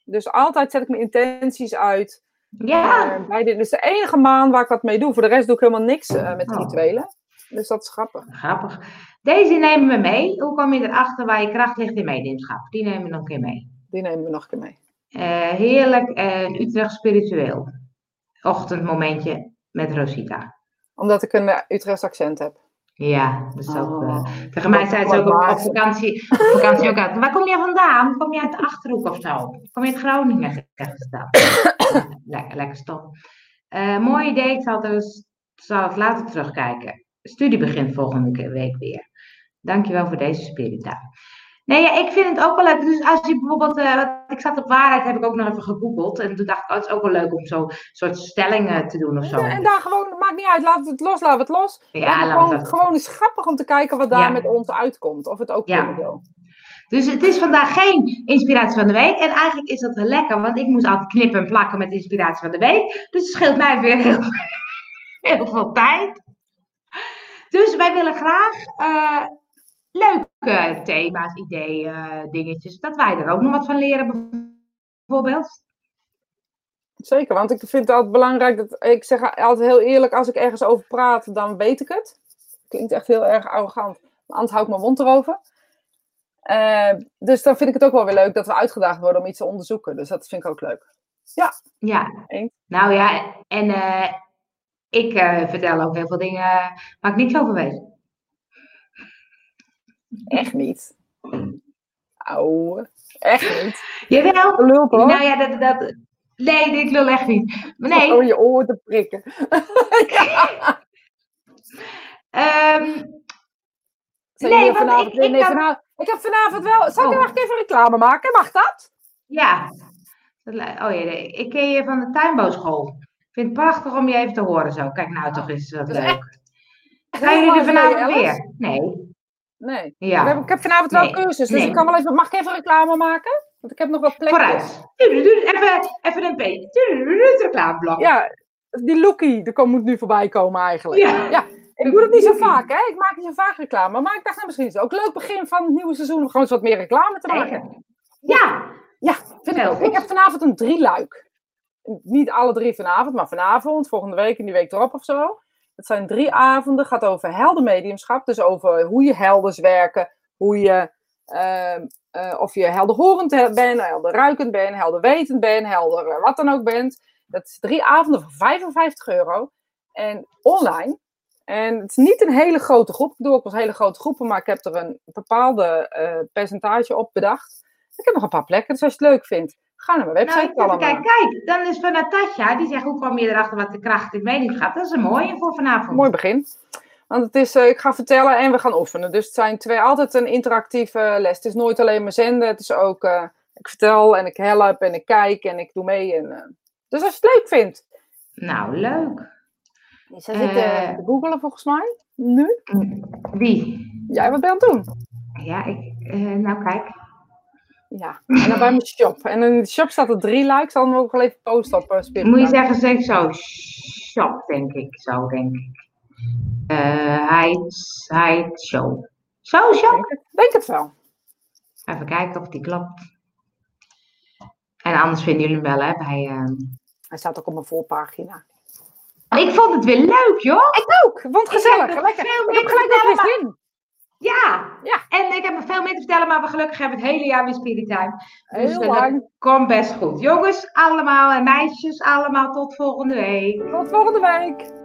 Dus altijd zet ik mijn intenties uit. Ja, eh, bij dit. Dus de enige maan waar ik wat mee doe. Voor de rest doe ik helemaal niks eh, met Oh. rituelen. Dus dat is grappig. grappig. Deze nemen we mee. Hoe kom je erachter waar je kracht ligt in mediumschap? Die nemen we nog een keer mee. Die nemen we nog een keer mee. Eh, heerlijk en Utrecht spiritueel. Ochtendmomentje met Rosita. Omdat ik een uh, Utrechts accent heb. Ja, dat is ook... eh, Oh. tegen mij zei ze ook op, vakantie, op vakantie ook uit. Waar kom jij vandaan? Kom je uit de Achterhoek of zo? Kom je uit Groningen? Lekker, lekker stom. Eh, mooi idee. Ik zal het, dus- zal het later terugkijken. Studie begint volgende week weer. Dankjewel voor deze spirita. Nee, ja, ik vind het ook wel leuk. Dus als je bijvoorbeeld, eh, ik zat op waarheid, heb ik ook nog even gegoogeld. En toen dacht ik, oh, het is ook wel leuk om zo'n soort stellingen te doen of zo. En daar gewoon, maakt niet uit, laat het los, laat het los. Ja, laat het gewoon, los. gewoon is grappig om te kijken wat daar Ja. met ons uitkomt. Of het ook Ja. wil. Dus het is vandaag geen inspiratie van de week. En eigenlijk is dat wel lekker, want ik moest altijd knippen en plakken met inspiratie van de week. Dus het scheelt mij weer heel, heel veel tijd. Dus wij willen graag eh, leuke thema's, ideeën, dingetjes. Dat wij er ook nog wat van leren, bijvoorbeeld. Zeker, want ik vind het altijd belangrijk dat ik zeg altijd heel eerlijk, als ik ergens over praat, dan weet ik het. Klinkt echt heel erg arrogant, maar anders hou ik mijn mond erover. Eh, dus dan vind ik het ook wel weer leuk dat we uitgedaagd worden om iets te onderzoeken. Dus dat vind ik ook leuk. Ja, Eens. nou ja, en eh, ik eh, vertel ook heel veel dingen waar ik niet zo van weet. Echt niet. Auw, echt niet. Jawel, hoor. nou ja, dat, dat, nee, ik lul echt niet. Maar nee, Om je oor te prikken. Ehm, Nee, vanavond, ik- ik nee, vanavond, ik heb vanavond wel. Zal ik Oh. nog even reclame maken? Mag dat? Ja. Oh ja, nee, ik ken je van de tuinbouwschool. Ik vind het prachtig om je even te horen zo. Kijk nou toch eens, wat leuk. Gaan jullie er vanavond weer? Nee. Nee. Ja. Ik, heb, vanavond wel Nee. cursus, dus Nee. ik kan wel even, mag ik even reclame maken? Want ik heb nog wat plekjes. Vooruit. Even, even een. Het reclameblok. Ja, die Loekie, die moet nu voorbij komen eigenlijk. Ja. Ja, ik doe het niet zo vaak, hè? Ik maak niet zo vaak reclame. Maar ik dacht, nou, misschien is het ook leuk begin van het nieuwe seizoen om gewoon eens wat meer reclame te maken. Ja. Ja, vind ik. Ik heb vanavond een drieluik. Niet alle drie vanavond, maar vanavond, volgende week en die week erop of zo. Het zijn drie avonden, gaat over helder mediumschap. Dus over hoe je helders werken, hoe je, ehm, eh, of je helderhorend he- bent, helder ruikend bent, helder wetend bent, helder eh, wat dan ook bent. Dat is drie avonden voor 55 euro. En online. En het is niet een hele grote groep. Ik doe ook wel hele grote groepen, maar ik heb er een bepaalde eh, percentage op bedacht. Ik heb nog een paar plekken, dus als je het leuk vindt, ga naar mijn Nou, website even allemaal. kijk, kijk, dan is van Natasja, die zegt, hoe kwam je erachter wat de kracht in mening gaat? Dat is een mooie voor vanavond. Mooi begin. Want het is, eh, ik ga vertellen en we gaan oefenen. Dus het zijn twee, altijd een interactieve les. Het is nooit alleen maar zenden. Het is ook, eh, ik vertel en ik help en ik kijk en ik doe mee. En, eh, dus als je het leuk vindt. Nou, leuk. Zij zit te googelen volgens mij. Nu? Wie? Jij, wat ben je aan het doen? Ja, ik, eh, nou kijk. Ja, en dan bij mijn shop. En in de shop staat er drie likes. Ik zal hem ook wel even posten op uh, Spirit Moet je zeggen, zeg zo, shop, denk ik. Zo, denk ik. Eh Heids, Heids, show. Zo, shop. Denk het, denk het wel. Even kijken of die klopt. En anders vinden jullie hem wel, hè, bij... ehm, Hij staat ook op mijn voorpagina. Ik vond het weer leuk, joh. Ik ook, want gezellig. heb er Lekker. veel Ik heb gelijk zin. Ja. Ja. En ik heb er veel meer te vertellen, maar we gelukkig hebben het hele jaar weer Spirit Time. Dus Heel lang. dat komt best goed. Jongens allemaal en meisjes allemaal, tot volgende week. Tot volgende week.